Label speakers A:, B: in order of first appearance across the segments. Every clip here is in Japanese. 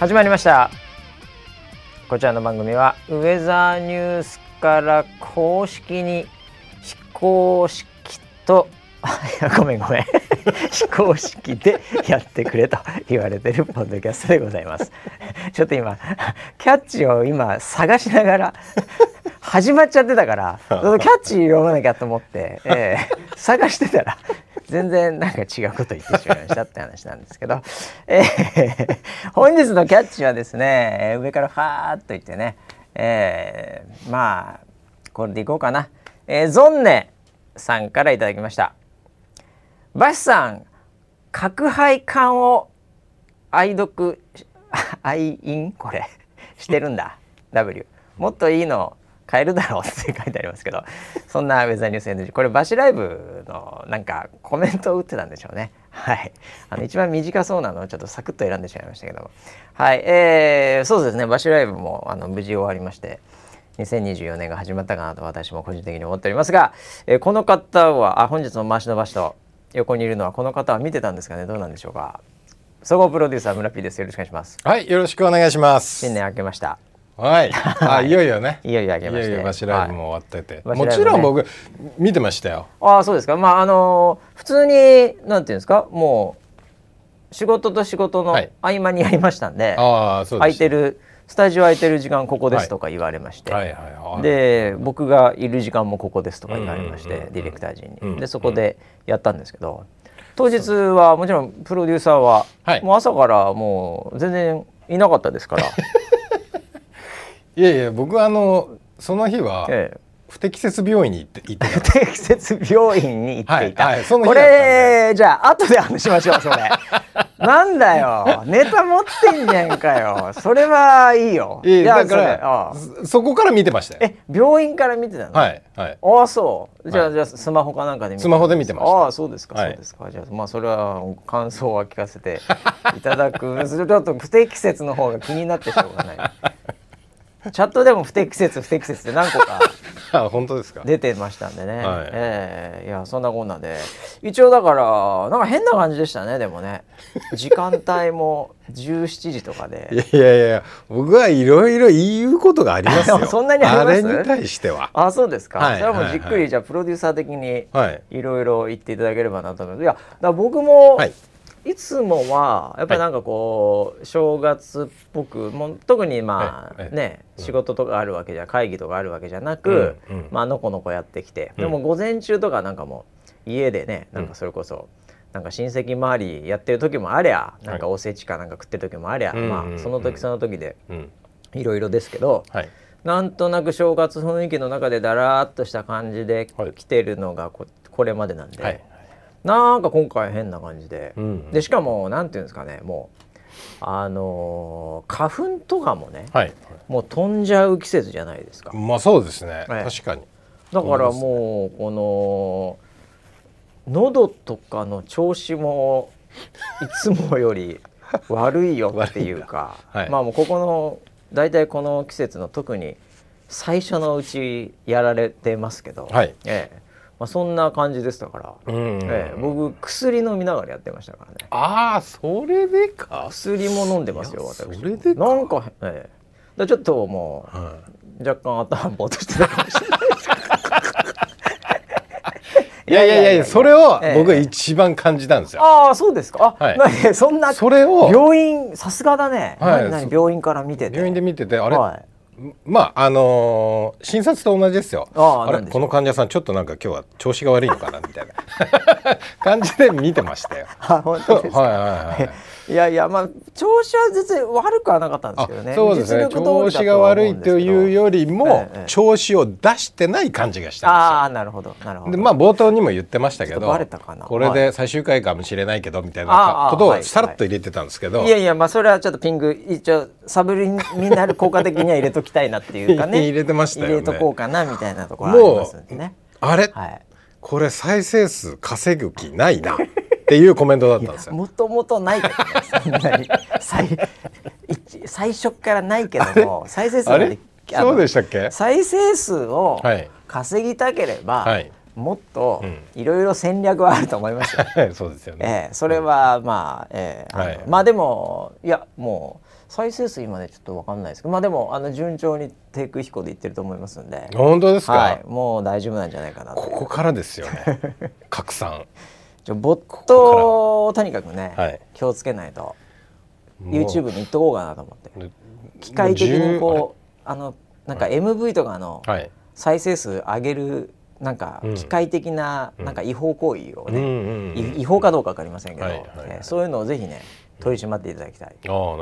A: 始まりました。こちらの番組はウェザーニュースから公式に非公式と ごめんごめん。非公式でやってくれと言われてるポッドキャストでございます。ちょっと今キャッチを今探しながら始まっちゃってたから キャッチ読まなきゃと思って、えー探してたら全然なんか違うこと言ってしまいましたって話なんですけど、えー本日のキャッチはですね上からファーっといってね、えーまあこれでいこうかな、えーゾンネさんからいただきました。バシさん角配管を愛読 愛飲これ。してるんだ。W もっといいの買えるだろうって書いてありますけどそんなウェザーニュース NG これバシライブのなんかコメントを打ってたんでしょうね。はい。あの一番短そうなのをちょっとサクッと選んでしまいましたけども。はい。えー、そうですね。バシライブもあの無事終わりまして2024年が始まったかなと私も個人的に思っておりますが、えーこの方はあ本日の回しの場所と横にいるのはこの方は見てたんですかね。どうなんでしょうか。総合プロデューサー村 P です。よろしくお願いします。
B: はい、よろしくお願いします。
A: 新年明けました
B: はい、あ、い。よいよね。
A: いよいよ明けまして。
B: いよいよバシライブも終わってて、
A: はい
B: もちろん僕見てましたよ。
A: ああそうですか。まああのー普通になんていうんですか。もう仕事と仕事の
B: はい。
A: 合間にやりましたんで、
B: ああ、そう。
A: 空いてるスタジオ空いてる時間ここですとか言われまして、
B: はいはい。はい。
A: で僕がいる時間もここですとか言われまして、
B: うんうんうん。うん
A: ディレクター陣に、
B: うん。
A: でそこでやったんですけど当日はもちろんプロデューサーは、
B: はい。
A: もう朝からもう全然いなかったですから、
B: いやいや、僕はあのその日は
A: ええ。
B: 不適切病院に行って行ってた。
A: 不適切病院に行っていた、
B: はいはいその日
A: こ
B: だったんで。
A: れじゃあ後で話しましょうそれ。なんだよ。ネタ持ってんじゃんかよ。それはいいよ。
B: いやだから
A: あ
B: そそこから見てましたよ。
A: え病院から見てたの？
B: はいはい。
A: ああそう。じゃあ、
B: はい。
A: じゃあスマホかなんかで見て
B: スマホで見てました。
A: ああそうですか、
B: はい。
A: そうですか。じゃあまあそれは感想は聞かせていただく。それちょっと不適切の方が気になってしょうがないチャットでも不適切不適切って何個か
B: あ、本当ですか？
A: 出てましたんでね、
B: はい。
A: ええいやそんなこんなで。一応だからなんか変な感じでしたねでもね。時間帯も17時とか
B: い
A: で
B: やいやいや、僕はいろいろ言うことがありますよ。
A: そんなにあります？
B: れに対しては。
A: あそうですか、
B: はい
A: それはもうじっくり、
B: はいはい。
A: じゃあプロデューサー的に
B: はい。
A: いろいろ言っていただければなと思います。いやだ僕も、
B: はい
A: い、つもはやっぱりなんかこう、正月っぽくもう特にまあ、ね、仕事とかあるわけじゃ会議とかあるわけじゃなく、まあのこのこやってきて、
B: うん。
A: でも午前中とかなんかもう家でねなんかそれこそ、なんか親戚周りやってる時もありゃなんかおせちかなんか食ってる時もありゃ、まあその時その時で
B: うん。
A: いろいろですけど、
B: はい。
A: なんとなく正月雰囲気の中でだらーっとした感じで
B: はい。
A: 来てるのがここれまでなんで、
B: はい。
A: なんか今回変な感じで、
B: うん
A: でしかもなんていうんですかねもうあのー花粉とかもね、
B: はい。
A: もう飛んじゃう季節じゃないですか。
B: まあそうですね。
A: ええ。
B: 確かに。
A: だからもうこの喉とかの調子もいつもより悪いよっていうか、
B: はい。
A: まあもうここの大体この季節の特に最初のうちやられてますけど、
B: はい。
A: ええまあ、そんな感じでしたから、
B: うん
A: ええ僕薬飲みながらやってましたからね。
B: ああそれでか。
A: 薬も飲んでますよ私
B: それでか。
A: なんか、ええ。だちょっとも
B: は
A: う若干頭ぼーっとしてたかもしれない
B: い、いやいやいやそれを
A: ええ。
B: 僕は一番感じたんですよ。
A: ああそうですか。あ、
B: はい。
A: 何そんな
B: それを
A: 病院さすがだね、
B: はい。
A: 病院から見てて。
B: 病院で見ててあれ、
A: はい、
B: まああのー診察と同じですよ。
A: あ
B: れこの患者さんちょっとなんか今日は調子が悪いのかなみたいな 感じで見てましたよ。
A: あ本当ですか、
B: はいはいはい。
A: いやいやまあ調子は全然悪くはなかったんです
B: あ
A: けどね。
B: そうですね。調子が悪いというよりも、
A: ええ。
B: 調子を出してない感じがしたん
A: ああなるほどなるほど。
B: ですよ。でまあ冒頭にも言ってましたけどこれ
A: は
B: で最終回かもしれないけどみたい
A: あ
B: なことをさらっと入れてたんですけど、
A: いやいやまあそれはちょっとピング一応サブリミナル効果的には入れときたいなっていうかね。
B: 入れてましたよね。
A: 入れとこうかなみたいなところありますんでね
B: あれ、
A: はい。
B: これ再生数稼ぐ気ないな っていうコメントだったんですよ。
A: もともとないけどねそんなに最一最初からないけども再生数
B: そうでしたっけ？
A: 再生数を
B: はい
A: 稼ぎたければ、
B: はい。
A: もっと
B: うん。
A: いろいろ戦略はあると思いますよ。
B: そうですよね。
A: ええそれはまあ、ええあの
B: はい。
A: まあでもいやもう再生数今ねちょっとわかんないですけどまあでもあの順調に低空飛行でいってると思いますんで。
B: 本当ですか、
A: はいもう大丈夫なんじゃないかなと
B: ここからですよね拡散
A: じゃボットをとにかくね、
B: はい。
A: 気をつけないと。YouTube に行っとこうかなと思って。
B: ね
A: 機械的にこうあのなんか MV とかの
B: 10はい。
A: 再生数上げるなんか
B: うん。
A: 機械的ななんか違法行為をね、違法かどうかわかりませんけど、
B: は
A: そういうのをぜひね取り締まっていただきたい、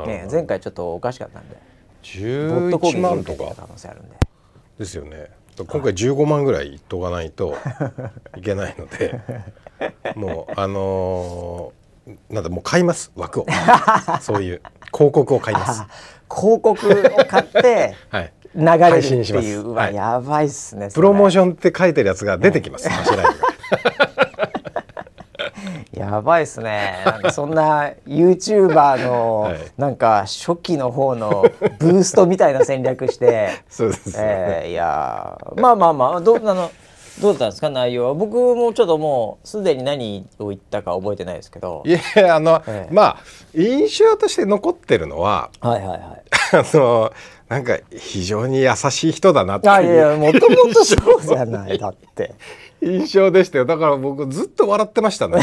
A: ね、前回ちょっとおかしかったんで。ボット攻撃
B: 11万とか
A: 可能性あるんで。
B: ですよね今回15万ぐらいいっとかないといけないので もうあのーなんだもう買います枠を。そういう広告を買います。
A: あ 広告を買って
B: はい。
A: 流れるっていう。
B: はい
A: やばいっすね
B: プロモー
A: シ
B: ションって書いてるやつが出てきます柱に
A: やばいっすね。なんかそんな YouTuber の
B: はい。
A: なんか初期の方のブーストみたいな戦略して。
B: そうですよね、
A: えーいやー。まあまあまあどう あのどうだったんですか内容は？僕もちょっともうすでに何を言ったか覚えてないですけど。
B: いやあの、
A: ええ。
B: まあ印象として残ってるのは
A: はいはいはい。
B: あのなんか非常に優しい人だなって
A: あいやい
B: いう
A: やもともとそうじゃない。だって。
B: 印象でしたよ。だから僕ずっと笑ってましたね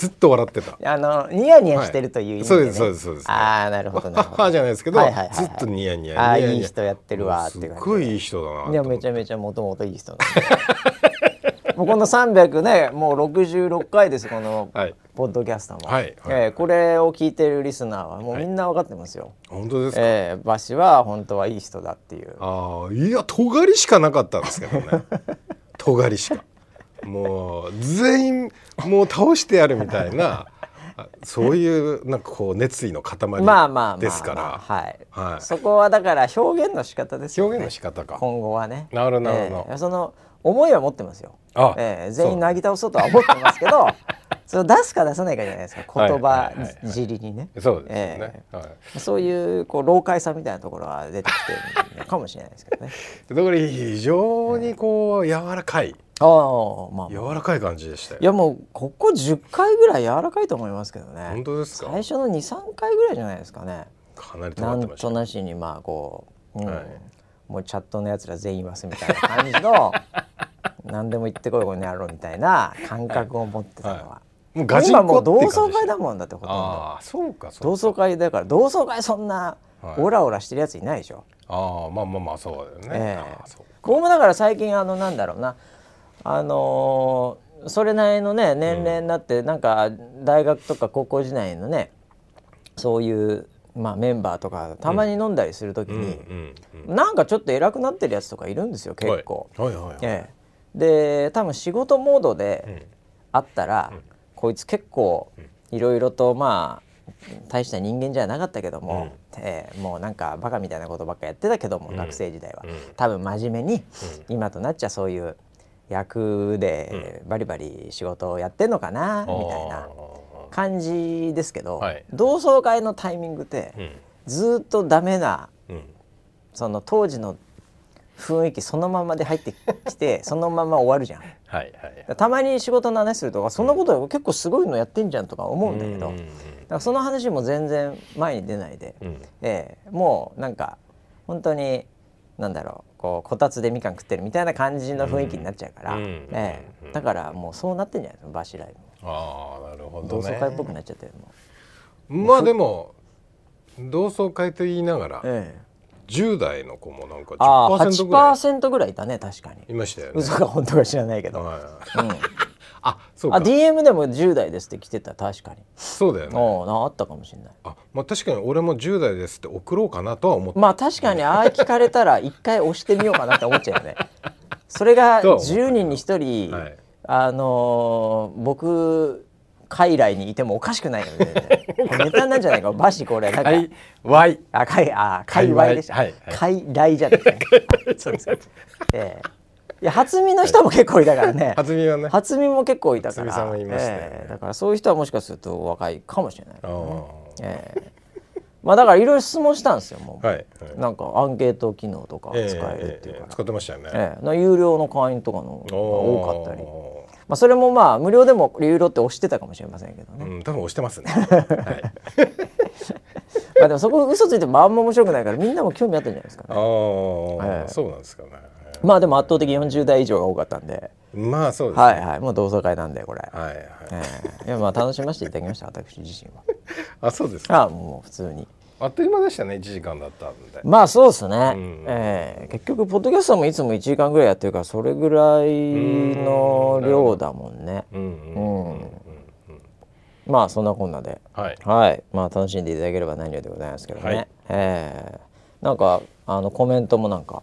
B: ずっと笑ってた。
A: あのニヤニヤしてるという意味で、ね。
B: はい。そうですそうですそうです。
A: ああなるほどなるほ
B: じゃないですけど、
A: はいはいはいはい。
B: ずっとニヤニヤ
A: ああいい人やってるわって
B: す
A: 感じ
B: っごいいい人だな
A: いやめちゃめちゃもともといい人もうこの300ねもう66回ですこの
B: はい。
A: ポッドキャストも、
B: はいはい。
A: えーこれを聞いてるリスナーはもうみんな分かってますよ、
B: 本当ですか、
A: えー、バシは本当はいい人だっていう。
B: ああいや尖りしかなかったんですけどね。尖りしかもう全員もう倒してやるみたいなあそういうなんかこう熱意の塊
A: まあまあまあ、
B: ですから、
A: はい、
B: はい。
A: そこはだから表現の仕方ですよね。
B: 表現の仕方か。
A: 今後はね。
B: なるなるほど。
A: えーその思いは持ってますよ。
B: あ
A: えー全員なぎ倒そうとは思ってますけど それを出すか出さないかじゃないですか。言葉尻にね。
B: そうですよね、はい。
A: そういうこう老快さみたいなところは出てきてるのかもしれないですけどね。
B: だから非常にこう柔らかい。
A: ああまあまあ。
B: 柔らかい感じでしたよ。
A: いやもうここ10回ぐらい柔らかいと思いますけどね。
B: 本当ですか？
A: 最初の23回ぐらいじゃないですかね。
B: かなり
A: なん
B: 尖ってました。
A: となしにまあこう、うん。
B: はい。
A: もうチャットのやつら全員忘みたいな感じの 何でも言ってこいこの野郎みたいな感覚を持ってたのは、
B: はもうガチン
A: 今もう同窓会だもんだってほとんど。
B: ああそうかそうか。
A: 同窓会だから同窓会そんな
B: はい。
A: オラオラしてるやついないでしょ、
B: ああまあまあまあそうだよね、
A: ええ。
B: ああそう
A: ここもだから最近あのなんだろうな。あのーそれなりのね年齢になって、なんか大学とか高校時代のねそういう、まあ、メンバーとかたまに飲んだりするときに、なんかちょっと偉くなってるやつとかいるんですよ結構。で多分仕事モードで
B: うん。
A: あったら、こいつ結構いろいろとまあ大した人間じゃなかったけども、ええもうなんかバカみたいなことばっかやってたけども、
B: うん。
A: 学生時代は、
B: うん。
A: 多分真面目に、今となっちゃそういう役でバリバリ仕事をやってんのかな、みたいな感じですけど、
B: はい。
A: 同窓会のタイミングって、
B: うん。
A: ずっとダメな
B: うん。
A: その当時の雰囲気そのままで入ってきて そのまま終わるじゃん。
B: はいはい
A: たまに仕事の話するとかそんなこと結構すごいのやってんじゃんとか思うんだけど、
B: うん。
A: だからその話も全然前に出ないで、
B: うん。
A: ええもうなんか本当になんだろうこうこたつでみかん食ってるみたいな感じの雰囲気になっちゃうから、
B: うん。
A: ええ
B: うん。
A: だからもうそうなってんじゃないですかバシライ
B: ああなるほ
A: も
B: どね。
A: 同窓会っぽくなっちゃってるも
B: まあでも同窓会と言いながら
A: う、ええ
B: 10代の子もなんか
A: ああ
B: 10%ぐら
A: 8%ぐらいいたね確かに。
B: いいましたよね。
A: 嘘か本当か知らないけど、
B: はい。
A: うん、
B: あそう
A: あ
B: か
A: DM でも10代ですって来てた確かに。
B: そうだよね。
A: あったかもしれない。
B: あまあ確かに俺も10代ですって送ろうかなとは思って。
A: まあ確かにああ聞かれたら一回押してみようかなって思っちゃうよね。それが
B: そう。
A: 10人に1人、
B: はい。
A: あのー僕海外にいてもおかしくないよね。ネタなんじゃないかバシこれなんか、
B: はい
A: あ海あ海外でした。
B: はいはい
A: 海外じゃなくて、そうです。ええいや初見の人も結構いたからね。
B: 初見はね。
A: 初見も結構いたから。
B: 初見さんもいましたよね
A: ええだからそういう人はもしかすると若いかもしれない。ええまあだからいろいろ質問したんですよもう。
B: はいはい。
A: なんかアンケート機能とか使えるっていうか
B: 使ってましたよね。
A: ええな有料の会員とかの多かったり、まあ、それもまあ無料でも有料って押してたかもしれませんけどね、
B: うん多分押してますね。はい。
A: まあでもそこ嘘ついてもあんま面白くないからみんなも興味あったんじゃないですか
B: あ
A: ね。
B: あ、
A: ええ
B: そうなんですかね。
A: まあでも圧倒的に40代以上が多かったんで。
B: まあそうですね。
A: はいはい。もう同窓会なんでこれ、
B: はいはい、
A: ええいやまあ楽しませていただきました私自身は。
B: あそうですか。
A: あもう普通に
B: あっという間でしたね1時間だったんで。
A: まあそうですね、
B: ん。
A: ええ。結局ポッドキャストもいつも1時間ぐらいやってるからそれぐらいの量だもんね。
B: うんうん。うん。うん
A: まあそんなこんなで。
B: はい。
A: はい。まあ楽しんでいただければ何よりでございますけどね、
B: はい。
A: ええ。なんかあのコメントもなんか、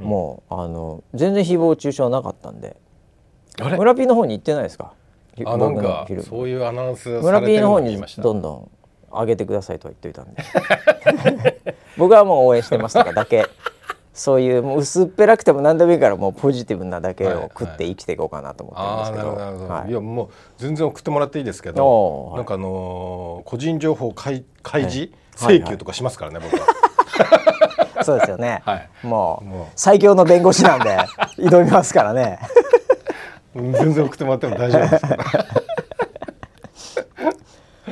A: もうあの全然誹謗中傷なかったんで。
B: あれ？
A: 村 P の方に行ってないですか？
B: あなんかそういうアナウンスさ
A: 村
B: れ
A: P
B: てる
A: の方にどんどん上げてくださいとは言っといたんで。僕はもう応援してますとかだけ。そういうもう薄っぺらくても何でもいいからもうポジティブなだけを食って生きていこうかなと思ってるんで
B: ああ
A: すけど、
B: なるほどなるほど、
A: はい。
B: い、やもう全然送ってもらっていいですけ
A: お
B: ど
A: ーはい。
B: なんかあのー個人情報開開示、
A: はい。
B: 請求とかしますからね、僕は。
A: そうですよね、
B: はい。
A: もう
B: もう。
A: 最強の弁護士なんで挑みますからね。
B: う ん全然送ってもらっても大丈夫です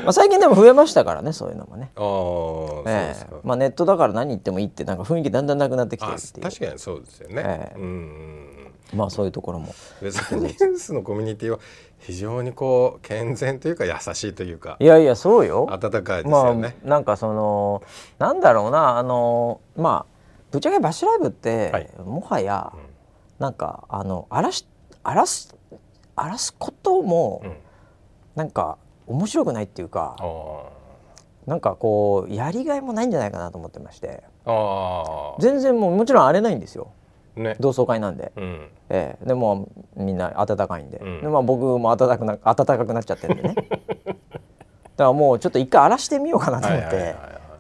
A: まあ最近でも増えましたからねそういうのもね。
B: ああそうで
A: え
B: すか、
A: えまあ、ネットだから何言ってもいいってなんか雰囲気だんだんなくなってきてる
B: あ
A: っていう。
B: 確かにそうですよね、
A: ええ。
B: うんうん
A: まあそういうところも。
B: ウェザーニュースのコミュニティは非常にこう健全というか優しいというか。
A: いやいやそうよ。
B: 温かいです
A: ま
B: よね、
A: あなんかそのなんだろうなあのまあぶっちゃけバッシュライブって、
B: はい。
A: もはや、なんかあの荒らし荒らす荒らすことも、
B: うん。
A: なんか面白くないっていうか
B: あ
A: なんかこうやりがいもないんじゃないかなと思ってまして。全然もうもちろん荒れないんですよ。
B: ね。
A: 同窓会なんで。
B: うん。
A: ええ、でもみんな温かいんで,、
B: うん。
A: でまあ、僕も温かくな温かくなっちゃってるんでね。だからもうちょっと一回荒らしてみようかなと思って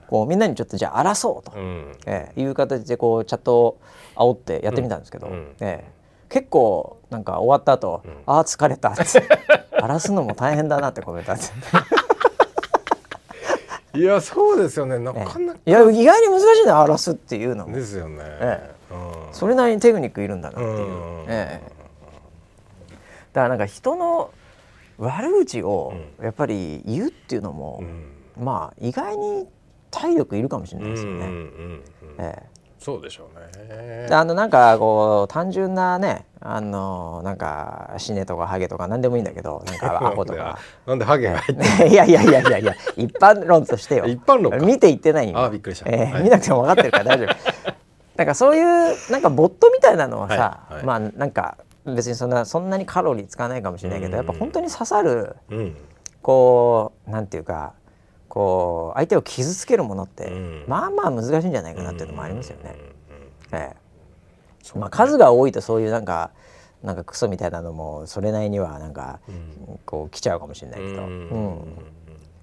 A: こうみんなにちょっとじゃあ荒らそうと、
B: うん。
A: ええ。いう形でこうチャットを煽ってやってみたんですけど、
B: うん。うん。
A: ええ結構なんか終わった後、
B: ん。
A: ああ疲れた」っ て荒らすのも大変だなってコメントあって。
B: いやそうですよね。なかなか。
A: いや意外に難しいな荒らすっていうのも。
B: ですよね、
A: え
B: うん。
A: それなりにテクニックいるんだなっていう、
B: うん。
A: ええ。だからなんか人の悪口をやっぱり言うっていうのも、
B: うん。
A: まあ意外に体力いるかもしれないですよね。
B: うんうんうん
A: え
B: そうでしょうね。
A: あのなんかこう単純なねあのなんか死ねとかハゲとか何でもいいんだけどなんか アホとか。
B: なんでハゲが入って
A: いやいやいやいやいや一般論としてよ。
B: 一般論か。
A: 見て言ってないよ
B: あびっくりした。
A: ええ
B: はい。
A: 見なくても分かってるから大丈夫。なんかそういうなんかボットみたいなのはさ、
B: はいはい。
A: まあなんか別にそんなそんなにカロリー使わないかもしれないけどやっぱ本当に刺さる
B: うん。
A: こうなんていうかこう相手を傷つけるものって、
B: うん。
A: まあまあ難しいんじゃないかなっていうのもありますよね。ええ。まあ、数が多いとそういうなんかなんかクソみたいなのもそれなりにはなんか、こう来ちゃうかもしれないけど、
B: うん。
A: うん。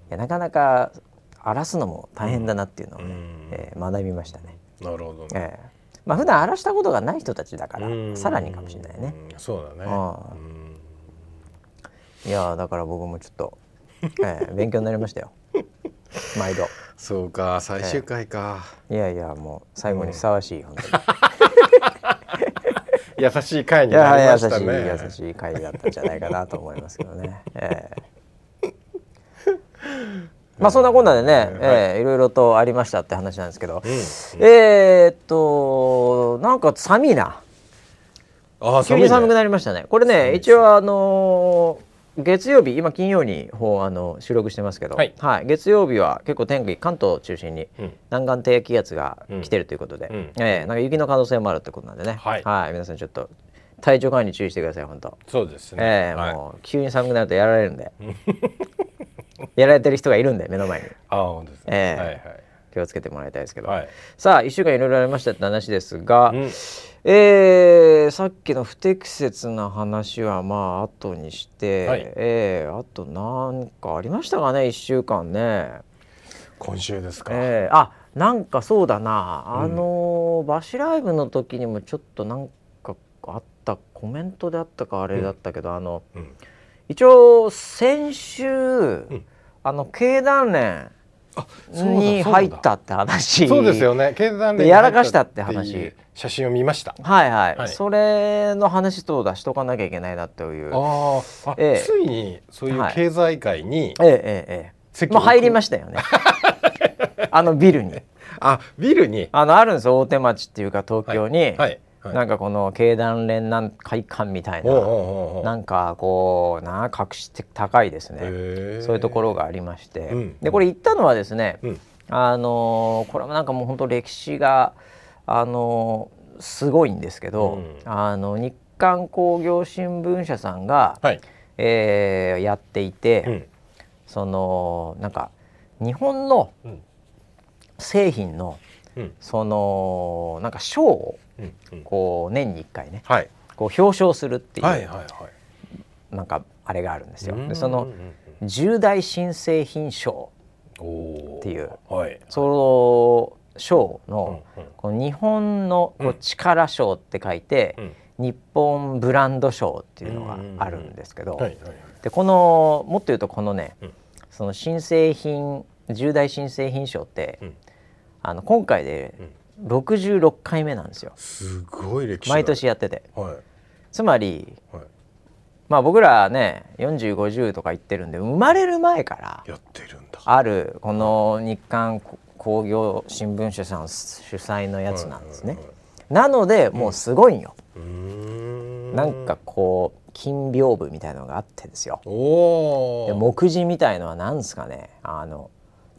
A: いやなかなか荒らすのも大変だなっていうのをね、
B: うん。
A: ええ学びましたね。
B: なるほど。ね
A: ええ。まあ普段荒らしたことがない人たちだから、
B: うん。
A: さらにかもしれないね。
B: うんそうだね
A: いやだから僕もちょっと、ええ勉強になりましたよ毎度。
B: そうか最終回か。
A: いやいやもう最後にふさわしい、本当に。
B: 優しい回
A: い
B: になりましたね。
A: 優しい会だったんじゃないかなと思いますけどね。ええ。まあそんなこんなでね、ええいろいろとありましたって話なんですけど、えーっとなんか寒いな。
B: ああ
A: 急に寒く
B: な
A: なりましたね。これね。一応あのー月曜日今金曜にあの収録してますけど、
B: はい。
A: 月曜日は結構天気関東を中心に
B: うん。
A: 南岸低気圧が来てるということで、
B: うん。
A: ええなんか雪の可能性もあるってことなんでね、
B: はい。
A: 皆さんちょっと体調管理注意してください本当。
B: そうですね。
A: ええ
B: はい。
A: もう急に寒くなるとやられるんで。やられてる人がいるんで目の前に。
B: ああ本当ですね。
A: ええ。
B: はいはい。
A: 気をつけてもらいたいですけど、
B: はい。
A: さあ1週間いろいろありましたって話ですが、
B: うん
A: えーさっきの不適切な話はまあ後にして、
B: はい。
A: えーあと何かありましたかね？1週間ね。
B: 今週ですか。
A: えーあなんかそうだな、あのーバシライブの時にもちょっとなんかあったコメントであったかあれだったけど、あの
B: うん。
A: 一応先週、あの経団連に入ったって話。
B: そうですよね。経団連
A: でやらかしたって話。
B: 写真を見ました。
A: はいはい、
B: はい。
A: それの話と出しとかなきゃいけないなという。
B: あ
A: ええ。
B: ついにそういう経済界に
A: ええええええ。もう入りましたよね。あのビルに。
B: あビルに。
A: あのあるんですよ。大手町っていうか東京に、
B: はい。はい
A: なんかこの経団連なん会館みたいななんかこうな格式高いですね。そういうところがありまして、
B: うん。
A: でこれ行ったのはですね、
B: うん。
A: あのーこれもなんかもう本当歴史があのーすごいんですけど、
B: うん。
A: あの日刊工業新聞社さんが、
B: はい。
A: えーやっていて、
B: うん。
A: そのなんか日本の
B: うん。
A: 製品の
B: うん。
A: そのなんか賞をこう年に1回ね
B: はい。
A: こう表彰するっていう、なんかあれがあるんですよ。
B: うん。
A: でその重大新製品賞っていう
B: はい。
A: その賞のこの日本のこ
B: う
A: うん力賞って書いて、
B: うん。
A: 日本ブランド賞っていうのがあるんですけど、でこのもっと言うとこのね、
B: うん。
A: その新製品重大新製品賞って、
B: うん。
A: あの今回で66回目なんですよ。
B: すごい歴史だ
A: 毎年やってて。
B: はい。
A: つまり
B: はい。
A: まあ僕らね4050とか言ってるんで生まれる前から
B: やってるんだ。
A: あるこの日刊工業新聞社さん主催のやつなんですね。
B: はいはいはい。
A: なのでもうすごいんよ、
B: うーん。
A: なんかこう金屏風みたいなのがあってですよ。
B: おお
A: で目次みたいのは何ですかね。あの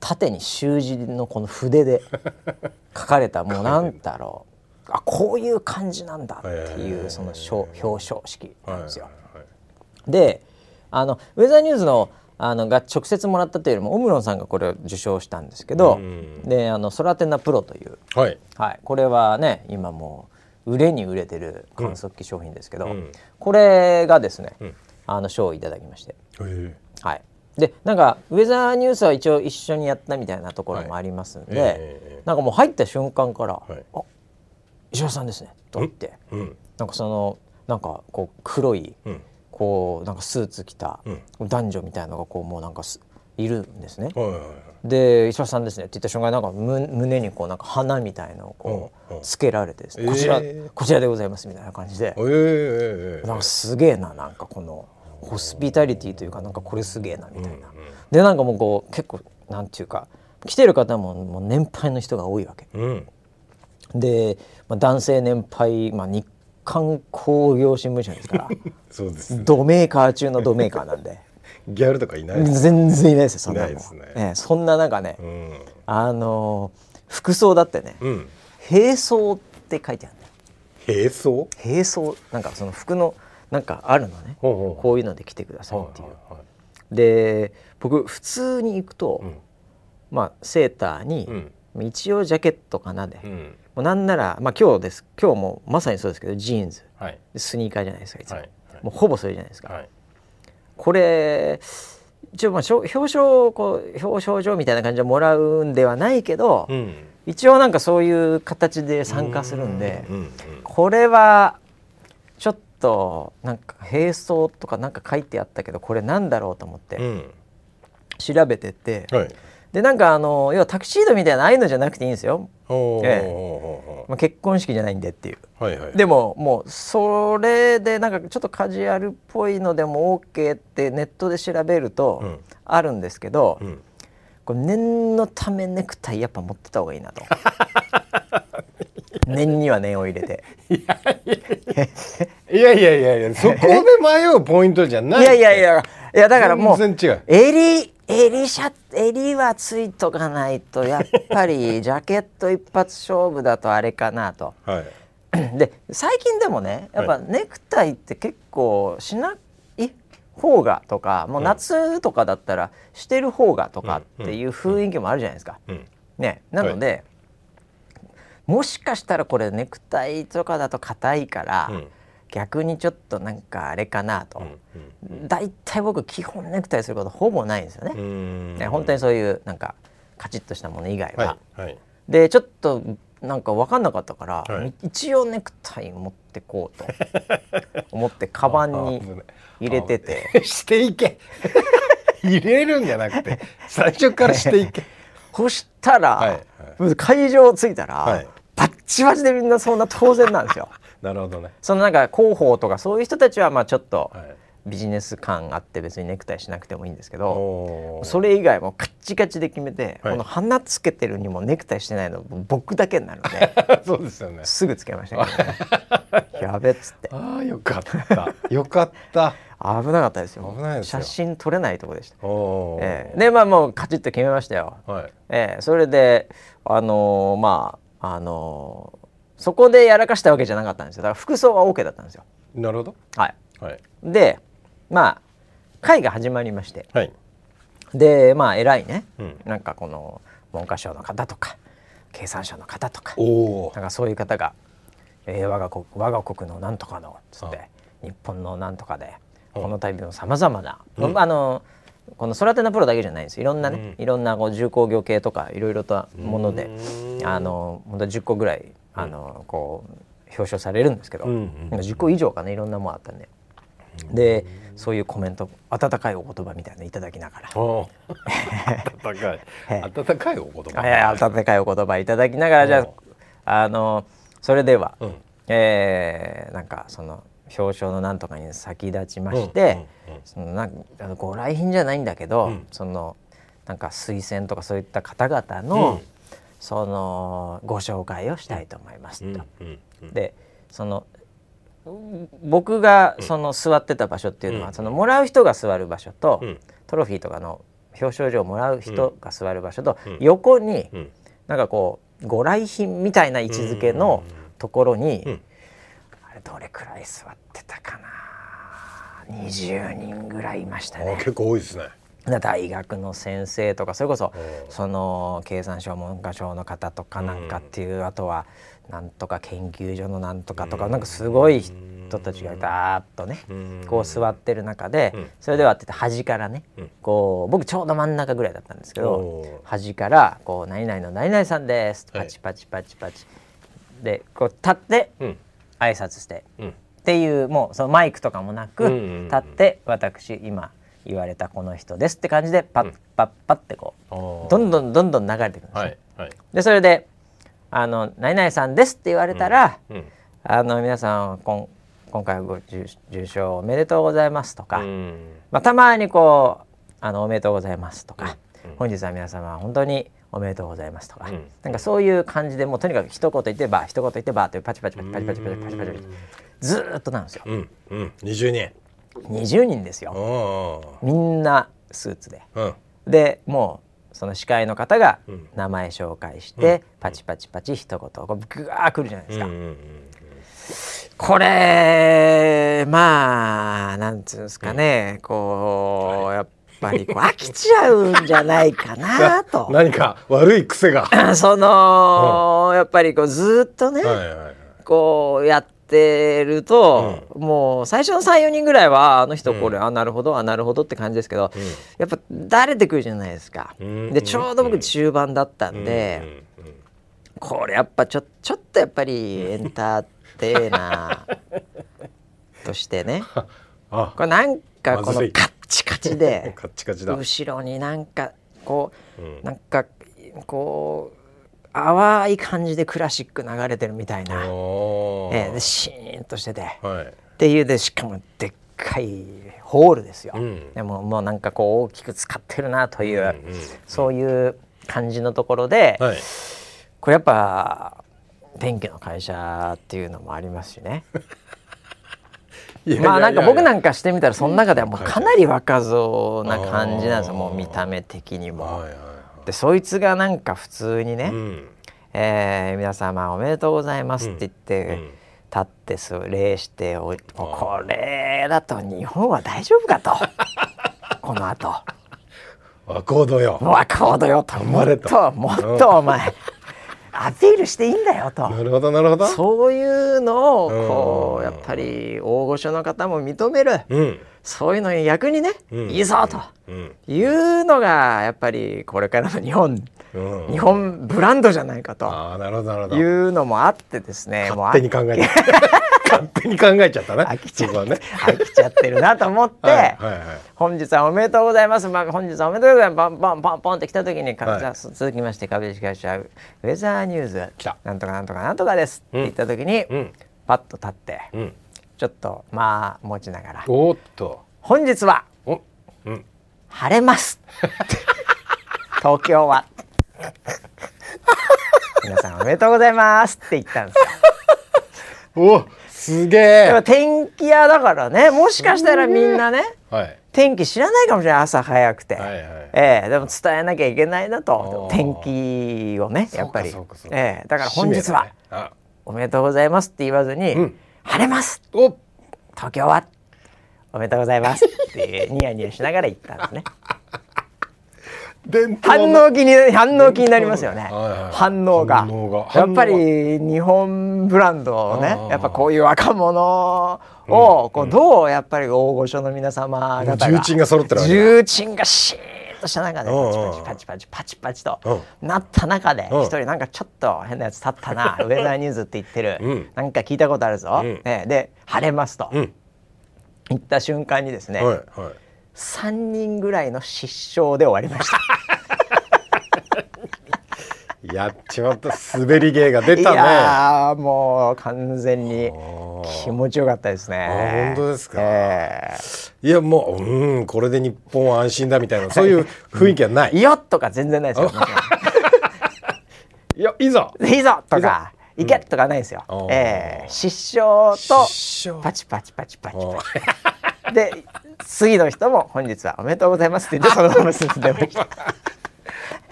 A: 縦に習字のこの筆で書かれたもうなんだろう。あこういう感じなんだっていうその賞表彰式なんですよ。
B: はいはい
A: であのウェザーニューズのあのが直接もらったというよりもオムロンさんがこれを受賞したんですけど
B: うん。
A: であのソラテナプロという、
B: はい。はい。
A: はい、これはね今もう売れに売れてる観測器商品ですけど、
B: うん。
A: これがですね、
B: うん。
A: あの賞をいただきまして。
B: へ
A: はい、でなんかウェザーニュースは一応一緒にやったみたいなところもありますんで、
B: えええ
A: なんかもう入った瞬間から「
B: はい。
A: あ石原さんですね」と言って。
B: えうん。
A: なんかそのなんかこう黒い
B: うん。
A: こうなんかスーツ着た
B: うん。
A: 男女みたいのがこうもうなんかすいるんですね。
B: はいはいはい
A: で石原さんですねって言った瞬間なんかむ胸にこうなんか花みたいのをこ
B: うんう
A: うん。つけられてですね、
B: えー
A: こちらこちらでございますみたいな感じで、
B: ええええ。
A: なんかすげえななんかこのホスピタリティというかなんかこれすげえなみたいな、
B: うんうん。
A: でなんかもうこう結構なんていうか来てる方ももう年配の人が多いわけ。
B: うん。
A: で、まあ、男性年配、まあ、日刊工業新聞社ですから。
B: そうです
A: ドメーカー中のドメーカーなんで。
B: ギャルとかいない。です
A: 全然いないですよそんなの。
B: いないね。
A: ええそんな中ね、
B: うん。
A: あのー服装だってね
B: うん「
A: 並装」って書いてあるんだよ。
B: 並走
A: 並装なんかその服のなんかあるのね。こういうので着てくださいっていう。で僕普通に行くと、
B: うん。
A: まあセーターに、一応ジャケットかなで、も
B: う
A: なんならまあ今日です。今日もまさにそうですけどジーンズ。
B: はい。
A: スニーカーじゃないですかいつも、
B: はい。
A: もうほぼそれじゃないですか、
B: はい。
A: これ一応まあ表彰こう表彰状みたいな感じでもらうんではないけど、
B: うん。
A: 一応なんかそういう形で参加するんで、これはとなんか並走とかなんか書いてあったけどこれなんだろうと思って
B: うん。
A: 調べてって、
B: はい。
A: でなんかあの要はタキシードみたいなああいうのじゃなくていいんですよ、ええ。まあ、結婚式じゃないんでっていう。
B: はいはい。
A: でももうそれでなんかちょっとカジュアルっぽいのでも OK ってネットで調べると
B: うん。
A: あるんですけど、
B: うん。
A: これ念のためネクタイやっぱ持ってた方がいいなと 念には念を入れて。
B: いやいやいや。いやそこで迷うポイントじゃない。
A: いやいやいや。いやだからもう
B: 全然違う。
A: 襟襟シャ襟はついとかないとやっぱり ジャケット一発勝負だとあれかなと。
B: はい。
A: で最近でもねやっぱネクタイって結構しない方がとかもう夏とかだったらしてる方がとかっていう雰囲気もあるじゃないですか。
B: うん。
A: ね、なので、もしかしたらこれネクタイとかだと硬いから、
B: うん。
A: 逆にちょっとなんかあれかなと。
B: うん
A: だいたい僕基本ネクタイすることほぼないんですよね。本当にそういうなんかカチッとしたもの以外は。
B: はいはい。
A: でちょっとなんか分かんなかったから、
B: はい。
A: 一応ネクタイ持ってこうと。思ってカバンに入れてて。
B: していけ。入れるんじゃなくて最初からしていけ。
A: そしたら、
B: はい。
A: 会場着いたら、
B: はい
A: バッチバチでみんなそんな当然なんですよ。
B: なるほどね。
A: そのなんか広報とかそういう人たちはまあちょっと、
B: はい。
A: ビジネス感あって別にネクタイしなくてもいいんですけど
B: おー。
A: それ以外もカッチカチで決めて、
B: はい。
A: この鼻つけてるにもネクタイしてないの僕だけになるので
B: そうですよね。
A: すぐつけましたけどね。やべっつって。
B: ああよかった。よかった。
A: 危なかったですよ。
B: 危ないですよ。
A: 写真撮れないとこでした、ええ。でまあもうカチッと決めましたよ、
B: はい。
A: ええそれであのーまああのーそこでやらかしたわけじゃなかったんですよ。だから服装は OK だったんですよ。
B: なるほど。
A: はい。
B: はい。
A: でまあ会が始まりまして。
B: はい。
A: でまあ偉いね、
B: うん。
A: なんかこの文科省の方とか経産省の方とかなんかそういう方が「えー我が国我が国のなんとかの」つって
B: は
A: 日本のなんとかで
B: うん。
A: この度のさまざまな、
B: うん。
A: あのこの空手のプロだけじゃないんですいろんなね、
B: うん。
A: いろんなこう重工業系とかいろいろともので
B: うん。
A: あの本当10個ぐらいあの、こう表彰されるんですけど、
B: うんうん。
A: 10個以上かねいろんなものあったんで。でそういうコメント温かいお言葉みたいなのいただきながら。
B: 温かい。
A: ええ。
B: 温かいお言葉。
A: 温かいお言葉いただきながらじゃ
B: お
A: ああのそれでは、
B: うん。
A: えーなんかその表彰のなんとかに先立ちまして、そのなんご来賓じゃないんだけど、
B: うん。
A: そのなんか推薦とかそういった方々の、
B: うん。
A: そのご紹介をしたいと思いますと。でそのうん。僕がその座ってた場所っていうのは、
B: うん。
A: そのもらう人が座る場所と、
B: うん。
A: トロフィーとかの表彰状をもらう人が座る場所と、
B: うん。
A: 横に
B: うん。
A: なんかこうご来賓みたいな位置づけのところに、れどれくらい座ってたかな。20人ぐらいいましたね。
B: 結構多いですね。
A: 大学の先生とかそれこそその経産省文科省の方とかなんかっていう、あとはなんとか研究所のなんとかとか、なんかすごい人たちがダーッとね、
B: うん。
A: こう座ってる中で、
B: うん。
A: それではって言って端からね、
B: うん。
A: こう僕ちょうど真ん中ぐらいだったんですけど端からこう「何々の何々さんです」
B: はい。
A: パチパチパチパチ、でこう立って
B: うん
A: 挨拶して。
B: うん。
A: っていうもうそのマイクとかもなく、
B: うんうんうん
A: 立って私今言われたこの人ですって感じでパッ
B: うん。
A: パッパッってこうどんどんどんどん流れてくるんですよ。
B: はいはい。
A: でそれで「あの何々さんです」って言われたら「
B: うん
A: あの皆さんこん今回ご受受賞おめでとうございます」とか、
B: うん。
A: まあ、たまにこうあの「おめでとうございます」とか、
B: うんうん。
A: 本日は皆様本当におめでとうございます」とか、
B: うん。
A: なんかそういう感じでもうとにかく一言言ってば一言言ってばってパチパチパチパチパチパチパチパチパチずーっとなんですよ。
B: うん。うん。20人
A: 20人ですよ。
B: あ
A: みんなスーツで。
B: あうん。
A: でもうその司会の方が
B: うん。
A: 名前紹介して、
B: うん。
A: パチパチパチ一言こうぐわー来るじゃないですか。
B: うんうんうん
A: これまあなんつうんですかね、こうやっぱりこう飽きちゃうんじゃないかなと。
B: 何か悪い癖が。は
A: その、やっぱりこうずっとね、
B: いはいはい。
A: こうやってると、もう最初の34人ぐらいはあの人これ、あなるほどあなるほどって感じですけど、やっぱ慣れてくるじゃないですか。
B: うん。
A: でちょうど僕中盤だったんで、
B: うん。うん。うん。
A: これやっぱちょちょっとやっぱりエンターテイナーとしてね。
B: あ。
A: これなんかこのカッチカチで。
B: カッチカチだ。
A: 後ろになんかこう、
B: うん。
A: なんかこう淡い感じでクラシック流れてるみたいな、ええ。でシーンとしてて。っ
B: はい。
A: ていうでしかもでっかいホールですよ、
B: うん。
A: でももうなんかこう大きく使ってるなという、
B: うんうん。
A: そういう感じのところで、
B: はい。
A: これやっぱ電気の会社っていうのもありますしね まあなんか僕なんかしてみたらその中ではもうかなり若造な感じなんですよ。もう見た目的にも。でそいつがなんか普通にね、
B: うん。
A: えー皆様おめでとうございます」って言って、
B: うん。
A: 立ってす礼しておいこれだと日本は大丈夫かと。この後。
B: アコードよ。
A: もうアコードよともっ
B: と
A: もっとお前アピールしていいんだよと。
B: なるほどなるほど。
A: そういうのをこ
B: う
A: うん。やっぱり大御所の方も認める。
B: うん。
A: そういうのに役にね、
B: うん。
A: いいぞと
B: うん。
A: いうのがやっぱりこれからの日本
B: うん。
A: 日本ブランドじゃないかと。
B: ああなるほどなるほど。
A: いうのもあってですね。
B: 勝手に考えちゃった勝手に考えちゃったね
A: 飽きちゃ
B: そこはね。
A: 飽きちゃってるなと思って、
B: はい
A: 本日はおめでとうございます、まあ、本日はおめでとうございます。ポンポンポンポンって来た時に、か
B: はい。
A: 続きまして株式会社ウェザーニューズ。
B: 来た。
A: なんとかなんとかなんとかです。って言った時に、
B: うん。
A: パッと立って、
B: うん。
A: ちょっとまあ持ちながら。
B: おーっと。
A: 本日は
B: おうん。
A: 晴れます。東京は 皆さんおめでとうございますって言ったんですよ。
B: おすげえ。
A: 天気屋だからねもしかしたらみんなね
B: はい。
A: 天気知らないかもしれない朝早くて、
B: はいはい。
A: ええでも伝えなきゃいけないなと。天気をねやっぱり。ええだから本日は、
B: ね。
A: おめでとうございますって言わずに、
B: うん
A: 晴れます。東京はおめでとうございますってニヤニヤしながら言ったんですね。
B: 伝
A: 反応気に反応気になりますよね、
B: はいはい。
A: 反応が。やっぱり日本ブランドをねやっぱこういう若者をこうどうやっぱり大御所の皆様方が
B: 重鎮が揃ってる
A: 重鎮がシーッとした中でパチパチパチパチパチ
B: う
A: となった中で
B: うん。
A: 一人なんかちょっと変なやつ立ったな ウェザーニューズって言ってる
B: うん。
A: なんか聞いたことあるぞ。
B: うん。
A: ねで晴れますと。
B: うん。
A: 言った瞬間にですね
B: はいはい。
A: 3人ぐらいの失笑で終わりました。
B: やっちまった滑り芸が出
A: い
B: たね。
A: やーもう完全に気持ちよかったですね。
B: あ本当ですか？
A: え
B: いやもううんこれで日本は安心だみたいなそういう雰囲気はない、
A: ー、いよとか全然ないですよ。
B: いやいざ。
A: ろんいいぞとか、いけとかないですよ。
B: あー
A: えー失笑とパチパチパチパチパチ。で次の人も本日はおめでとうございますって言ってそのまま進んでました。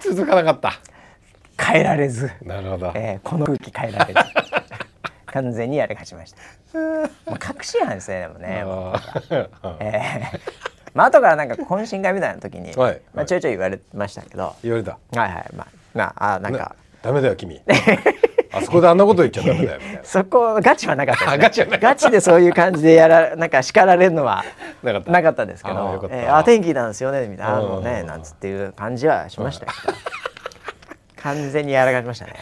B: 続かなかった
A: 変えられず、
B: なるほど、
A: えーこの空気変えられず。完全にやらかしました。もう確信犯ですねでもね。もえーまあ後からなんか懇親会みたいな時に、
B: はい。
A: まあ、ちょいちょい言われましたけど、は
B: 言われた。
A: いはい。まあまああなんか、
B: なダメだよ君。あそこであんなこと言っちゃダメだよみたいな。
A: そこガチはなかったです、ね、
B: あガチはなかった。
A: ガチでそういう感じでやらなんか叱られるのは
B: なかった。
A: ですけど。えーあ天気なんですよねみたいな。あの
B: うん。
A: ねなんつっていう感じはしましたけど完全にやらかしましたね。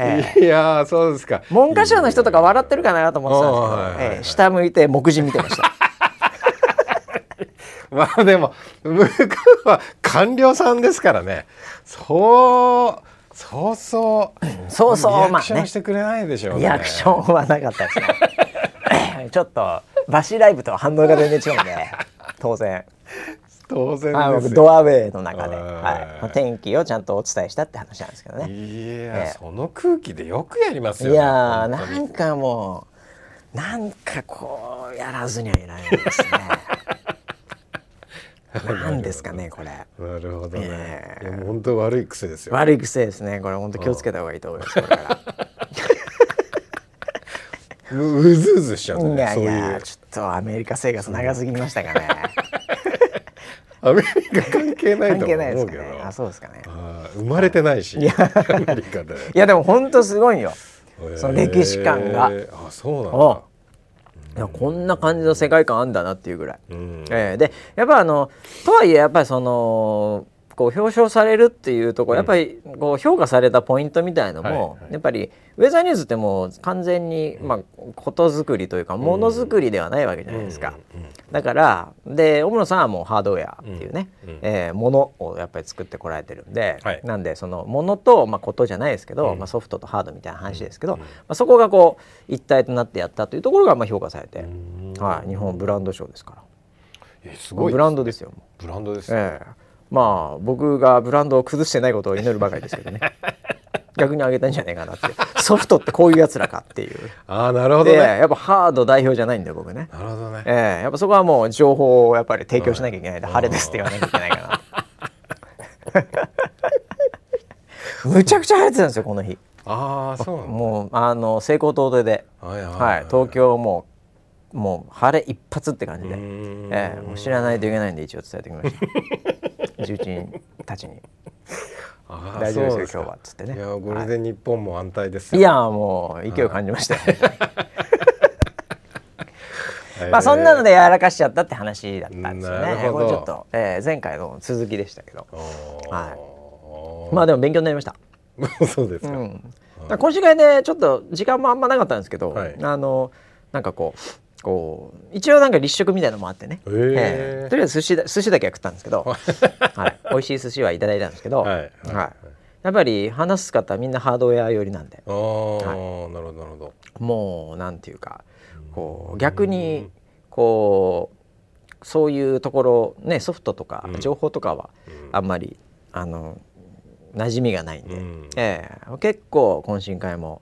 A: え ー
B: いやーそうですか。
A: 文科省の人とか笑ってるかなと思ってたんですけど、えー下向いて目次見てました。
B: まあでも向こうは官僚さんですからね。そうそうそう。
A: そうそう
B: リア
A: まあね。
B: クションしてくれないでしょうね。
A: リアクションはなかったですね。ちょっとバシライブとは反応が全然違うんで当然
B: 当然
A: 僕ドアウェイの中で、
B: はい。
A: はい、天気をちゃんとお伝えしたって話なんですけどね。
B: いや、
A: ええ。
B: その空気でよくやりますよ
A: い
B: ね
A: やー
B: 本当に。
A: なんかもうなんかこうやらずにはいられないですね。なんですかねこれ。
B: なるほどね、
A: ええ。
B: いやもう本当悪い癖ですよ。
A: 悪い癖ですねこれ。本当気をつけた方がいいと思いますこれから。
B: ううずうずしちゃうん
A: いやいやちょっとアメリカ生活長すぎましたかね。
B: アメリカ関係ないと思うけど。
A: ね。あそうですかね。
B: 生まれてないし
A: いや。
B: アメリカで。
A: いやでも本当すごいよ。その歴史観が。
B: えーあそうなんだ。
A: お。いやこんな感じの世界観あんだなっていうぐらい。
B: うん。
A: えーでやっぱあのとはいえやっぱりそのこう表彰されるっていうところ、やっぱりこう評価されたポイントみたいのも、やっぱりウェザーニューズってもう完全に、まあことづくりというかものづくりではないわけじゃないですか。だからで小室さんはもうハードウェアっていうね、
B: う
A: えーものをやっぱり作ってこられてるんで、
B: はい。
A: なんでそのものと、まあ、ことじゃないですけど、
B: うん。
A: まあ、ソフトとハードみたいな話ですけど、まあ、そこがこう一体となってやったというところがまあ評価されて、
B: うん。
A: はい、日本ブランド賞ですから。
B: えすごい
A: ブランドですよ。
B: ブランドですね。
A: ええまあ僕がブランドを崩してないことを祈るばかりですけどね。逆にあげたんじゃないかなって。ソフトってこういうやつらかっていう。
B: ああなるほど
A: で
B: ね
A: やっぱハード代表じゃないんで僕ね。
B: なるほどね。
A: ええやっぱそこはもう情報をやっぱり提供しなきゃいけない。ん。で晴れですって言わなきゃいけないかな むちゃくちゃ晴れてたんですよこの日。
B: ああそう
A: もうあの西高東低で、
B: はいはい
A: はい、東京もうもう晴れ一発って感じで。ええもう知らないといけないんで一応伝えてきました重鎮たちに。大丈夫ですよ今日は。っつってね。
B: いやこれで日本も安泰です
A: い。やもう勢いを感じました まあそんなのでやらかしちゃったって話だったんですよね。これちょっと、えー前回の続きでしたけど。はい。まあでも勉強になりました。
B: そうですか、
A: うん、今週会でちょっと時間もあんまなかったんですけど、
B: はい。
A: あのなんかこうこう一応なんか立食みたいなのもあってね、
B: へー。
A: ええ。とりあえず寿司だ寿司だけは食ったんですけど、はい、美味しい寿司はいただいたんですけど、
B: はい。はい。
A: やっぱり話す方はみんなハードウェア寄りなんで。
B: ああ、なるほどなるほど。
A: もうなんていうかこう逆にこうそういうところねソフトとか
B: うん。
A: 情報とかは
B: うん。
A: あんまり、あの馴染みがないんで、
B: うん。
A: ええ。結構懇親会も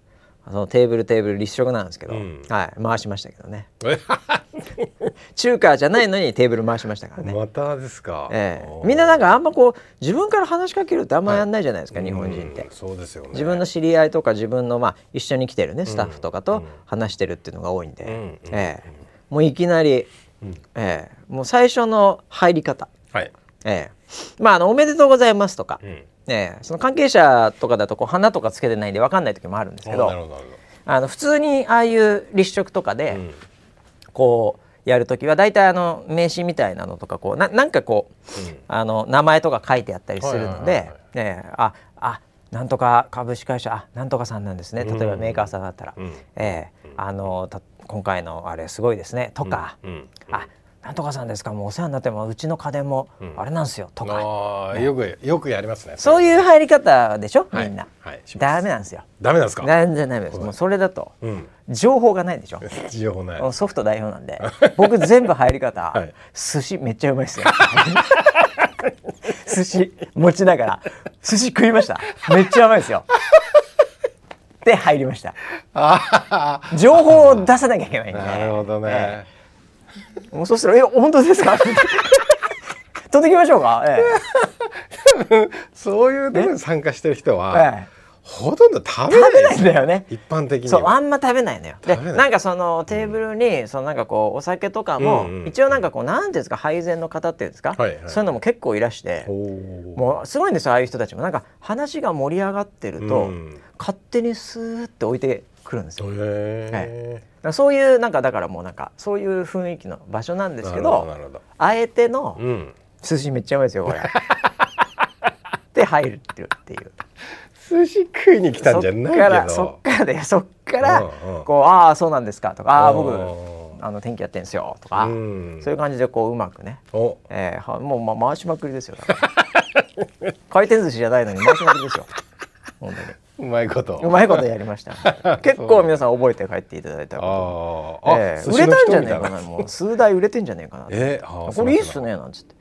A: そのテーブルテーブル立食なんですけど、
B: うん。
A: はい、回しましたけどね。
B: え？
A: 中華じゃないのにテーブル回しましたからね。
B: またですか、
A: ええ。みんななんかあんまこう自分から話しかけるってあんまやんないじゃないですか、
B: はい
A: 日本人って。
B: うん。そうですよね。
A: 自分の知り合いとか自分のまあ一緒に来てるねスタッフとかと
B: うん。
A: 話してるっていうのが多いんで、
B: うんうん。
A: ええ。もういきなり、
B: うん。
A: ええ。もう最初の入り方、
B: はい、
A: ええ。まああの「おめでとうございます」とか、
B: うん、
A: ええその関係者とかだとこう花とかつけてないんで分かんない時もあるんですけど
B: あ
A: の普通にああいう立食とかで、
B: うん。
A: こうやる時は大体あの名刺みたいなのとかこうななんかこうあの名前とか書いてあったりするので
B: はい
A: ええああなんとか株式会社あなんとかさんなんですね。例えば
B: うん
A: メーカーさんだったら、
B: うん。
A: ええあのた今回のあれすごいですね。とか、
B: うん。うん。
A: あなんとかさんですか？もうお世話になってもうちの家電も
B: うん。
A: あれなんですよ。とか、
B: あーよくよくやりますね。
A: そういう入り方でしょ、
B: はい。
A: みんな、
B: はい。します。
A: ダメなんですよ。
B: ダメなんですか？
A: 全然ダメです。
B: はい
A: もうそれだと
B: うん。
A: 情報がないでしょ？
B: 情報ない。
A: ソフト代表なんで。僕全部入り方、
B: はい。
A: 寿司めっちゃうまいっすよ。寿司持ちながら寿司食いました。めっちゃうまいですよ。で入りました。
B: あ
A: 情報を出さなきゃいけないんで。
B: あなるほどね、
A: もうそしたら「え本当ですか?」飛んできましょうか？え
B: そういうところに参加してる人
A: え
B: は、
A: ええ。
B: ほとんど食べない
A: んだよね
B: 一般的に。
A: そうあ
B: は
A: んま食べないのよ。で
B: 食べない。
A: なんかそのテーブルに、そのなんかこうお酒とかも、
B: うんうん
A: 一応なんかこうなんていうんですか配膳の方っていうんですか、
B: はいはい。
A: そういうのも結構いらしてもうすごいんですよああいう人たちも。なんか話が盛り上がってると、
B: うん。
A: 勝手にスーって置いてくるんですよ。だか
B: へ
A: らそういうなんかだからもうなんかそういう雰囲気の場所なんで
B: え
A: すけどあえての
B: うん。
A: 寿司めっちゃうまいですよこれ。で入るっていう。っていう。
B: 寿司食いに来たんじゃないけど。
A: そっからそっからでそっからこうああそうなんですかとかああ僕
B: うん。
A: あの天気やってんすよとか、
B: うん。
A: そういう感じでこううまくね、
B: お。
A: えー、はもう、ま、回しまくりですよ回転寿司じゃないのに回しまくりですよ。本当に。
B: うまいこと
A: うまいことやりました。結構皆さん覚えて帰っていただいた
B: あ
A: こと。ええ
B: 寿司の
A: 売れたんじゃ
B: 人みたい
A: ねえかな。もう数台売れてんじゃねえかな。
B: えー
A: これいいっすねなんつって。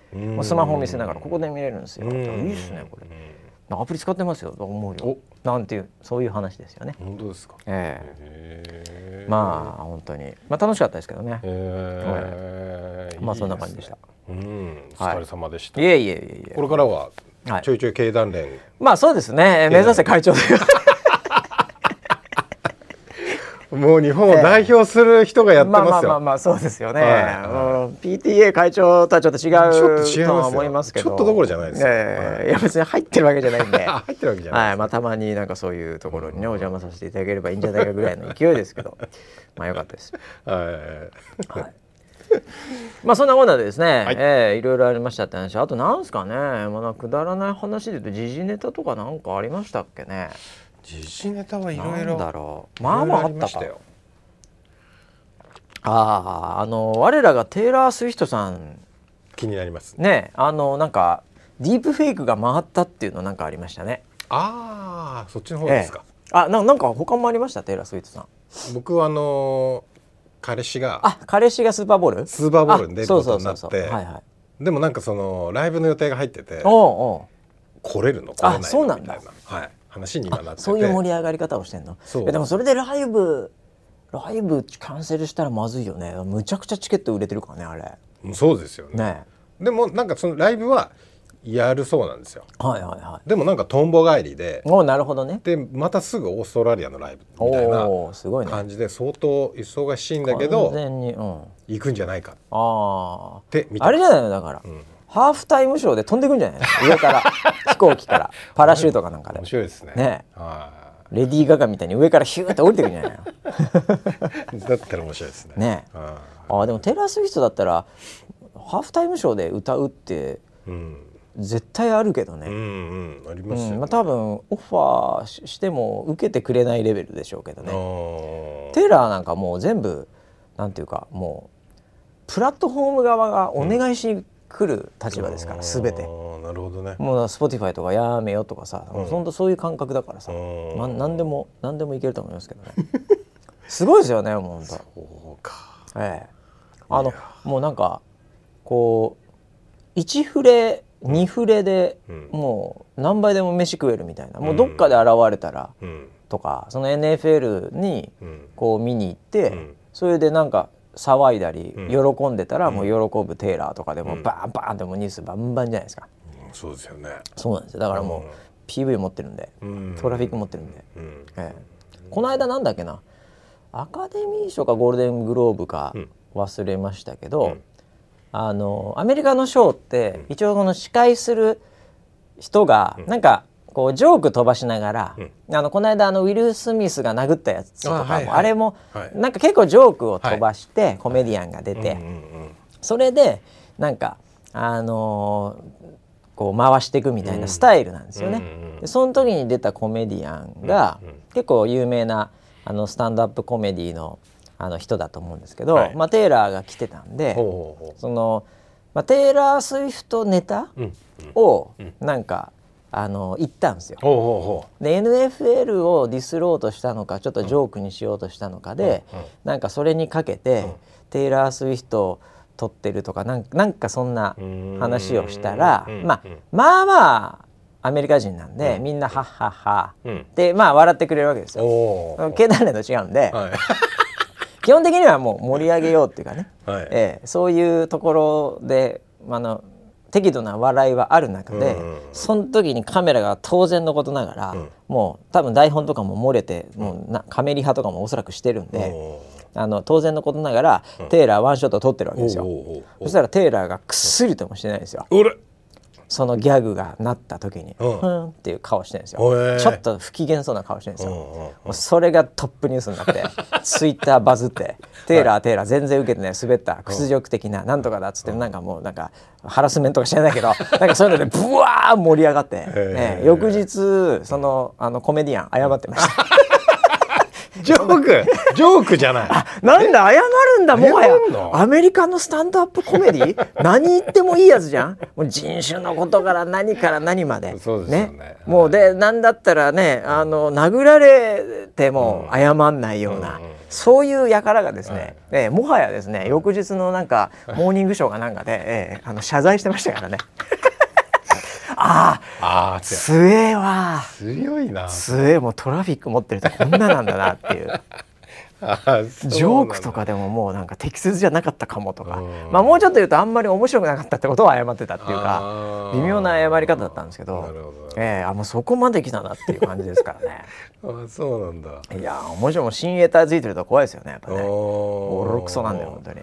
A: スマホ見せながらここで見れるんですよ。
B: うん
A: いいっすねこれ。アプリ使ってますよと思うよ。なんていうそういう話ですよね。
B: 本当ですか？
A: え
B: へー
A: えまあ本当にまあ楽しかったですけどね。
B: へー
A: まあそんな感じでした。
B: うんお疲れ様でした
A: いえいえいえいえ。
B: これからは
A: はい
B: ちょいちょい経団連
A: まあそうですね。目指せ会長という。
B: もう日本を代表する人がやって
A: まあま
B: ますよ
A: あまあまあそうですよね。
B: はい
A: うん PTA 会長とはちょっと違
B: ちょっと違いますよ
A: うとは思いますけど。
B: ちょっとどころじゃないですよ
A: ええいや別に入ってるわけじゃないんで。
B: あ 入ってるわけじゃない
A: はい、まあたまになんかそういうところにねお邪魔させていただければいいんじゃないかぐらいの勢いですけど、まあ良かったです。
B: はい
A: はい。まあそんなものでですね、
B: はい
A: ええいろいろありましたって話、あとなんですかね、まあなくだらない話で言うと時事ネタとかなんかありましたっけね。
B: 時事ネタはいろいろ
A: だろう。まあまああったか。あああの我らがテイラー・スウィフトさん
B: 気になります
A: ねあのなんかディープフェイクが回ったっていうのなんかありましたね。
B: ああそっちの方ですか、
A: ええあななんか他もありました？テイラー・スウィフトさん。
B: 僕はあのー彼氏が
A: あ彼氏がスーパーボール？
B: スーパーボールに出ることになって
A: はい。
B: でもなんかそのライブの予定が入ってて
A: お
B: 来れるの？来れないの？
A: そうなんだ。
B: みたいな、はい、話に今なってて。
A: そういう盛り上がり方をしてんの？
B: そう。
A: でもそれでライブライブキャンセルしたらまずいよね。むちゃくちゃチケット売れてるからねあれ。
B: うんそうですよね。
A: ね。
B: でもなんかそのライブはやるそうなんですよ。
A: はいはいは
B: でもなんかトンボ帰りで
A: いおうなるほどね。
B: でまたすぐオーストラリアのライブみたいな感じで相当忙しいんだけ
A: 完
B: ど
A: 全にうん。
B: 行くんじゃないか。っ
A: あ
B: て見て
A: ああれじゃないのだから、
B: ん。
A: ハーフタイムショーで飛んでくんじゃない？の上から。飛行機から。パラシュートかなんかで。
B: 面白いですね。
A: ね。
B: は
A: レディー・ガガみたいに上からヒューって降りてくんじゃない？の
B: いだったら面白いですね。
A: ね。
B: は
A: あでもテイラー・スウィフトだったらハーフタイムショーで歌うって
B: いうん
A: 絶対あるけどね、
B: うんうんあり
A: う
B: ますよね。
A: んまあ、多分オファーししても受けてくれないレベルでしょうけどね。
B: あー。
A: テイラーなんかもう全部なんていうかもうプラットフォーム側がお願いしに来る立場ですから、全て。
B: あーなるほどね。
A: もう Spotify とかやめよとかさ、
B: うん。
A: ほんとそういう感覚だからさ、
B: うん。
A: ま、何でも何でもいけると思いますけどね。すごいですよねもうほんと。
B: そうか。
A: ええ。あのもうなんかこう1フレ2フレで
B: うん。
A: もう何倍でも飯食えるみたいな。もうどっかで現れたら
B: うん。
A: とかその NFL に
B: うん。
A: こう見に行って、
B: うん。
A: それでなんか騒いだり
B: うん。
A: 喜んでたらもう喜ぶテイラーとかでも
B: うん。
A: バーンバーンってもうニュースバンバンじゃないですか
B: そうですよね
A: そうなんですよだからもう PV 持ってるんで
B: うん
A: トラフィック持ってるんで、
B: うん
A: ええこの間なんだっけなアカデミー賞かゴールデングローブか
B: うん
A: 忘れましたけど、
B: うん
A: あのアメリカのショーって一応この司会する人がなんかこうジョーク飛ばしながら、あのこの間あのウィル・スミスが殴ったやつとかもあ,、
B: あはいはい。
A: れも
B: はい。
A: なんか結構ジョークを飛ばしてコメディアンが出て、
B: うんうん
A: それでなんかあのーこう回していくみたいなスタイルなんですよね。
B: うんうんうん。
A: でその時に出たコメディアンが
B: うんうん。
A: 結構有名なあのスタンドアップコメディのあの人だと思うんですけど、
B: はい。
A: まあ、テイラーが来てたんでその、まあ、テイラー・スウィフトネタを
B: うん。
A: なんかあの言ったんですよ。で NFL をディスろうとしたのかちょっとジョークにしようとしたのかで、
B: うんうん。
A: なんかそれにかけて、
B: うん。
A: テイラー・スウィフトを撮ってるとかなんなんかそんな
B: う
A: 話をしたら、
B: うん
A: まあ
B: うん。
A: まあまあアメリカ人なんで、
B: うん。
A: みんなハッハッハ。
B: うん。
A: でまあ笑ってくれるわけです
B: う
A: よ。
B: おお
A: 経団連と違うんで、
B: はい
A: 基本的にはもう盛り上げようっていうかね、
B: はい。
A: ええ。そういうところであの適度な笑いはある中で、
B: うん
A: その時にカメラが当然のことながら、
B: うん。
A: もう多分台本とかも漏れて、もうなカメリ派とかもおそらくしてるんで、
B: お
A: あの当然のことながら、テイラーワンショット撮ってるわけですよ。そしたらテイラーがくっすりともしてないんですよ。
B: 俺
A: そのギャグがなった時に、
B: うん。
A: ふんっていう顔してるんです
B: おえ。
A: よ。ちょっと不機嫌そうな顔してるんですよ。
B: うんうんうん。
A: もうそれがトップニュースになって ツイッターバズって「テイラーテイラー全然受けてない滑った屈辱的ななんとかだ」っつってなんかもうなんかハラスメントか知らないけど なんかそういうのでブワー盛り上がって、ね、翌日そのあのコメディアン謝ってました。
B: ジョーク？ジョークじゃない。
A: なんだ謝るんだもはや。アメリカのスタンドアップコメディ？何言ってもいいやつじゃん？もう人種のことから何から何まで。
B: そうですよね。
A: もうでなんだったらねあの殴られても謝んないような、
B: うんうん
A: そういう輩がですね、ええもはやですね翌日のなんかモーニングショーかなんかで、ええあの謝罪してましたからね。ああ
B: ああ強
A: 強えわ
B: 強いな。
A: 強えもうトラフィック持ってるとこんななんだなっていう。ジョークとかでももうなんか適切じゃなかったかもとか。
B: うん。
A: まあもうちょっと言うとあんまり面白くなかったってことを謝ってたっていう
B: あ
A: か
B: ー。
A: 微妙な謝り方だったんですけど。ええあもうそこまで来たなっていう感じですからね。
B: あーそうなんだ。
A: いやー面白いもう新エターついてると怖いですよねやっぱね。
B: お
A: ボロクソなんだよ本当に。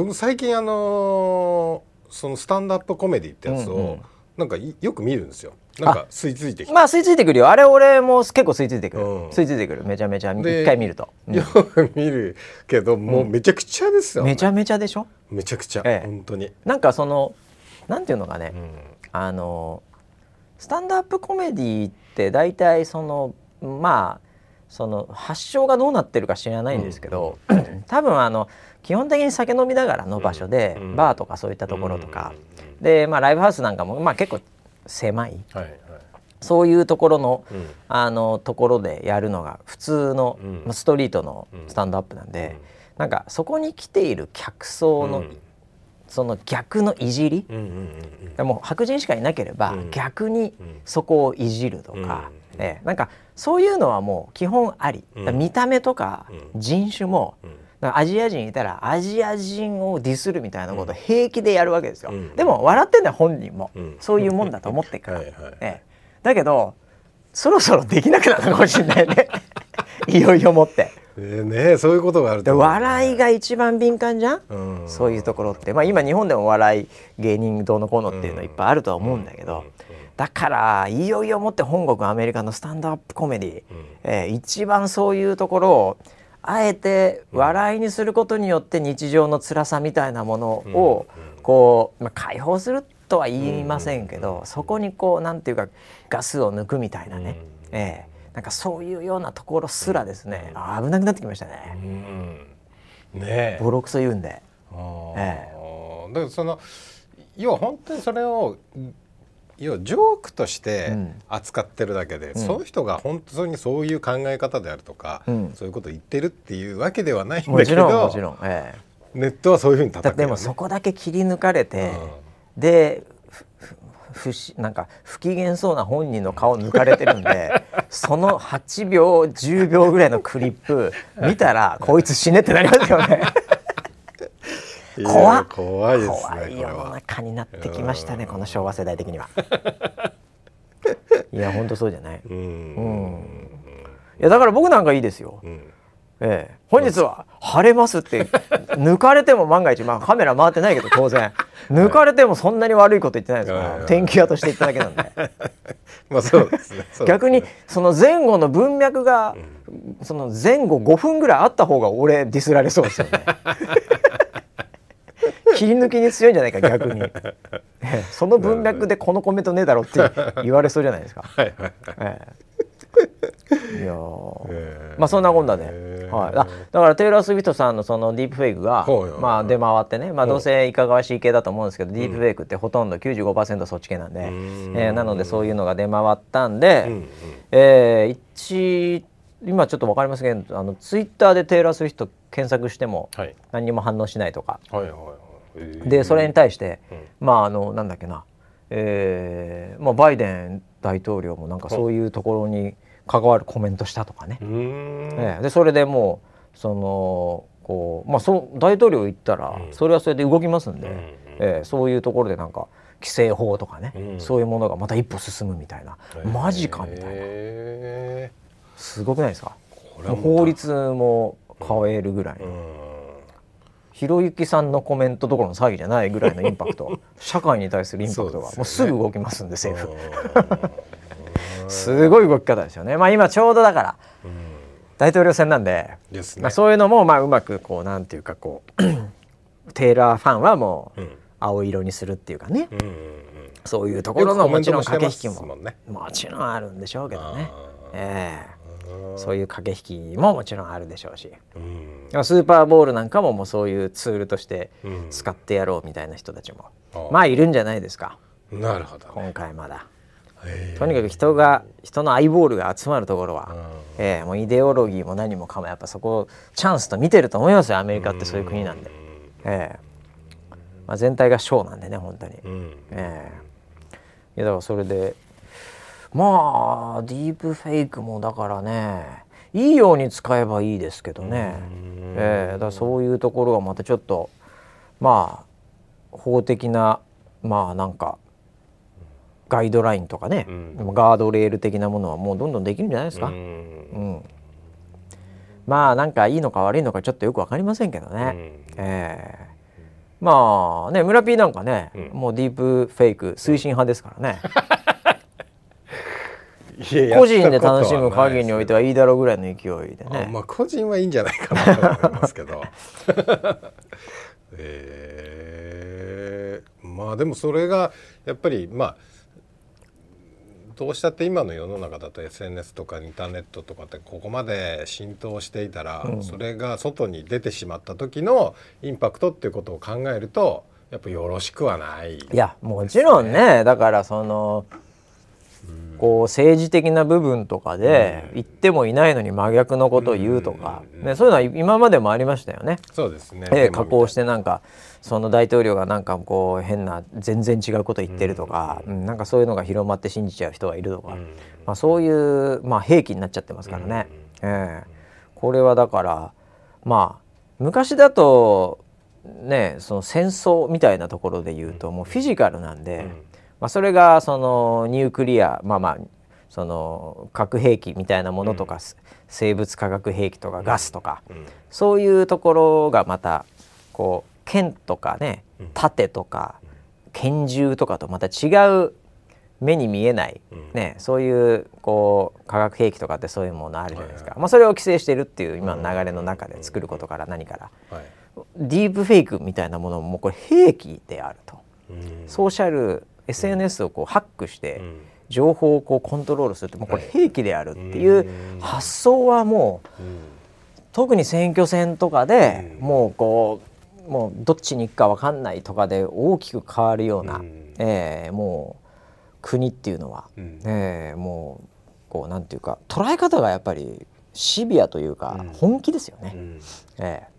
B: 僕最近あのーそのスタンドアップコメディってやつを、
A: うんうん。
B: なんかいよく見るんですよなんか吸い付いて
A: まあ吸い付いてくるよ。あれ俺も結構吸い付いてくる。
B: うん。
A: 吸い付いてくる。めちゃめちゃ
B: で
A: 一回見ると。うん。
B: よく見るけどもうめちゃくちゃですよ、
A: めちゃめちゃでしょ？
B: めちゃくちゃ、
A: ええ。
B: 本当に、
A: なんかそのなんていうのかね。
B: うん。
A: あのスタンドアップコメディって大体そのまあその発祥がどうなってるか知らないんですけど、多分あの基本的に酒飲みながらの場所で、
B: うん。
A: バーとかそういったところとか、で、まあ、ライブハウスなんかも、まあ、結構狭い。
B: はいはい。
A: そういうところの,、
B: うん。
A: あのところでやるのが普通の、
B: うん。
A: まあストリートのスタンドアップなんで、なんかそこに来ている客層の、
B: うん。
A: その逆のいじり、
B: うんうんうん
A: もう白人しかいなければ、
B: うん。
A: 逆に
B: うん。
A: そこをいじるとか、
B: うん。
A: ええなんかそういうのはもう基本あり、見た目とか
B: うん。
A: 人種も、アジア人いたらアジア人をディスるみたいなことを平気でやるわけですよ、
B: うん。
A: でも笑ってんだよ本人も、
B: うん。
A: そういうもんだと思ってっから、
B: はいはい
A: ええだけどそろそろできなくなるのかもしれないね。いよいよもって。
B: えーねそういうことがある
A: で
B: と
A: 笑いが一番敏感じゃん、
B: うん。
A: そういうところって、まあ、今日本でも笑い芸人どうのこうのっていうのいっぱいあるとは思うんだけど、だからいよいよもって本国アメリカのスタンドアップコメディ、えー一番そういうところをあえて笑いにすることによって日常の辛さみたいなものをこう、まあ、解放するとは言いませんけど、そこにこうなんていうかガスを抜くみたいなね、えーなんかそういうようなところすらですね、あ危なくなってきましたね。
B: うん。ねえ。
A: ボロクソ言うんで。
B: あー。
A: え
B: だからその要は本当にそれを要はジョークとして
A: うん。
B: 扱ってるだけで、
A: ん。
B: その人が本当にそういう考え方であるとか、
A: うん。
B: そういうことを言ってるっていうわけではないんだけど
A: ろんもちろん、え
B: ネットはそういうふうに叩くよ、ね、
A: でもそこだけ切り抜かれて、で不なんか不機嫌そうな本人の顔抜かれてるんで その8秒10秒ぐらいのクリップ見たらこいつ死ねってなりますよね怖
B: 怖いですね
A: 怖い世の中になってきましたねこの昭和世代的には。いや本当そうじゃない。うん。いやだから僕なんかいいですよ。うん。ええ、本日は晴れますって抜かれても万が一、まあ、カメラ回ってないけど当然。抜かれてもそんなに悪いこと言ってないですから、天気屋として言っただけなんで。
B: まあそうですね。
A: 逆にその前後の文脈が、うん、その前後5分ぐらいあった方が俺ディスられそうですよね 切り抜きに強いんじゃないか逆に。その文脈でこのコメントねえだろって 言われそうじゃないですか。はいはいはい。ええ。いやまあそんなこんなで、はい、だだからテイラー・スウィフトさんのそのディープフェイクが、まあ、出回ってね、まあ、どうせいかがわしい系だと思うんですけど、ディープフェイクってほとんど95%そっち系なんで、うえー、なのでそういうのが出回ったんで、うんえー、一今ちょっと分かりませんけどあのツイッターでテイラー・スウィフト検索しても何にも反応しないとか、はい、でそれに対して、うん、まああのなんだっけな、えーまあ、バイデン大統領もなんかそういうところに関わるコメントしたとかね。えー、でそれでもうそのこうまあそう大統領言ったらそれはそれで動きますんで、うん、えー、そういうところでなんか規制法とかね、うん、そういうものがまた一歩進むみたいな、マジかみたいな。すごくないですか？法律も変えるぐらいひろゆきさんのコメントどころの騒ぎじゃないぐらいのインパクト。社会に対するインパクトが。もうすぐ動きますんで政府。すごい動き方ですよね。まあ今ちょうどだから、大統領選なんで、ね、まあ、そういうのもまあうまくこうなんていうかこう テーラーファンはもう青色にするっていうかね、うん、そういうところのもちろん駆け引きも。もちろんあるんでしょうけどね、えー、そういう駆け引きももちろんあるでしょうし、うん、スーパーボールなんかももうそういうツールとして使ってやろうみたいな人たちも、うん、まあいるんじゃないですか。
B: なるほど、ね、
A: 今回まだ。とにかく人が人のアイボールが集まるところは、えー、もうイデオロギーも何もかもやっぱそこをチャンスと見てると思いますよアメリカってそういう国なんで、えーまあ、全体がショーなんでね本当に、えー、いやだからそれでまあディープフェイクもだからねいいように使えばいいですけどね、えー、だからそういうところがまたちょっとまあ法的なまあなんかガイドラインとかね、うん、ガードレール的なものはもうどんどんできるんじゃないですか。うん、うん、まあなんかいいのか悪いのかちょっとよく分かりませんけどね。うん、えー、まあね村 P なんかね、うん、もうディープフェイク推進派ですからね。個人で楽しむ限りにおいてはいいだろうぐらいの勢いでね。
B: まあ個人はいいんじゃないかなと思いますけど。えー、まあでもそれがやっぱりまあどうしたって今の世の中だと SNS とかインターネットとかってここまで浸透していたら、うん、それが外に出てしまった時のインパクトっていうことを考えるとやっぱよろしくはない、
A: ね、いやもちろんねだからそのこう政治的な部分とかで言ってもいないのに真逆のことを言うとか、ね、そういうのは今までもありましたよね。
B: そうですね、
A: え加工してなんかその大統領がなんかこう変な全然違うこと言ってるとか、うん、なんかそういうのが広まって信じちゃう人がいるとか、まあ、そういう、まあ、兵器になっちゃってますからね。えー、これはだからまあ昔だとねその戦争みたいなところで言うともうフィジカルなんで。まあ、それがそのニュークリアまあまあその核兵器みたいなものとか、うん、生物化学兵器とかガスとか、うん、そういうところがまたこう剣とかね盾とか拳銃とかとまた違う目に見えない、ね、そういうこう化学兵器とかってそういうものあるじゃないですか、まあ、それを規制してるっていう今の流れの中で作ることから何から、はい、ディープフェイクみたいなものもこれ兵器であると、ソーシャル SNS をこうハックして情報をこうコントロールするってもうこれ兵器であるっていう発想はもう特に選挙戦とかでもうこうもうどっちに行くか分かんないとかで大きく変わるような、えー、もう国っていうのは、えー、もうこうなんていうか捉え方がやっぱりシビアというか本気ですよね。えー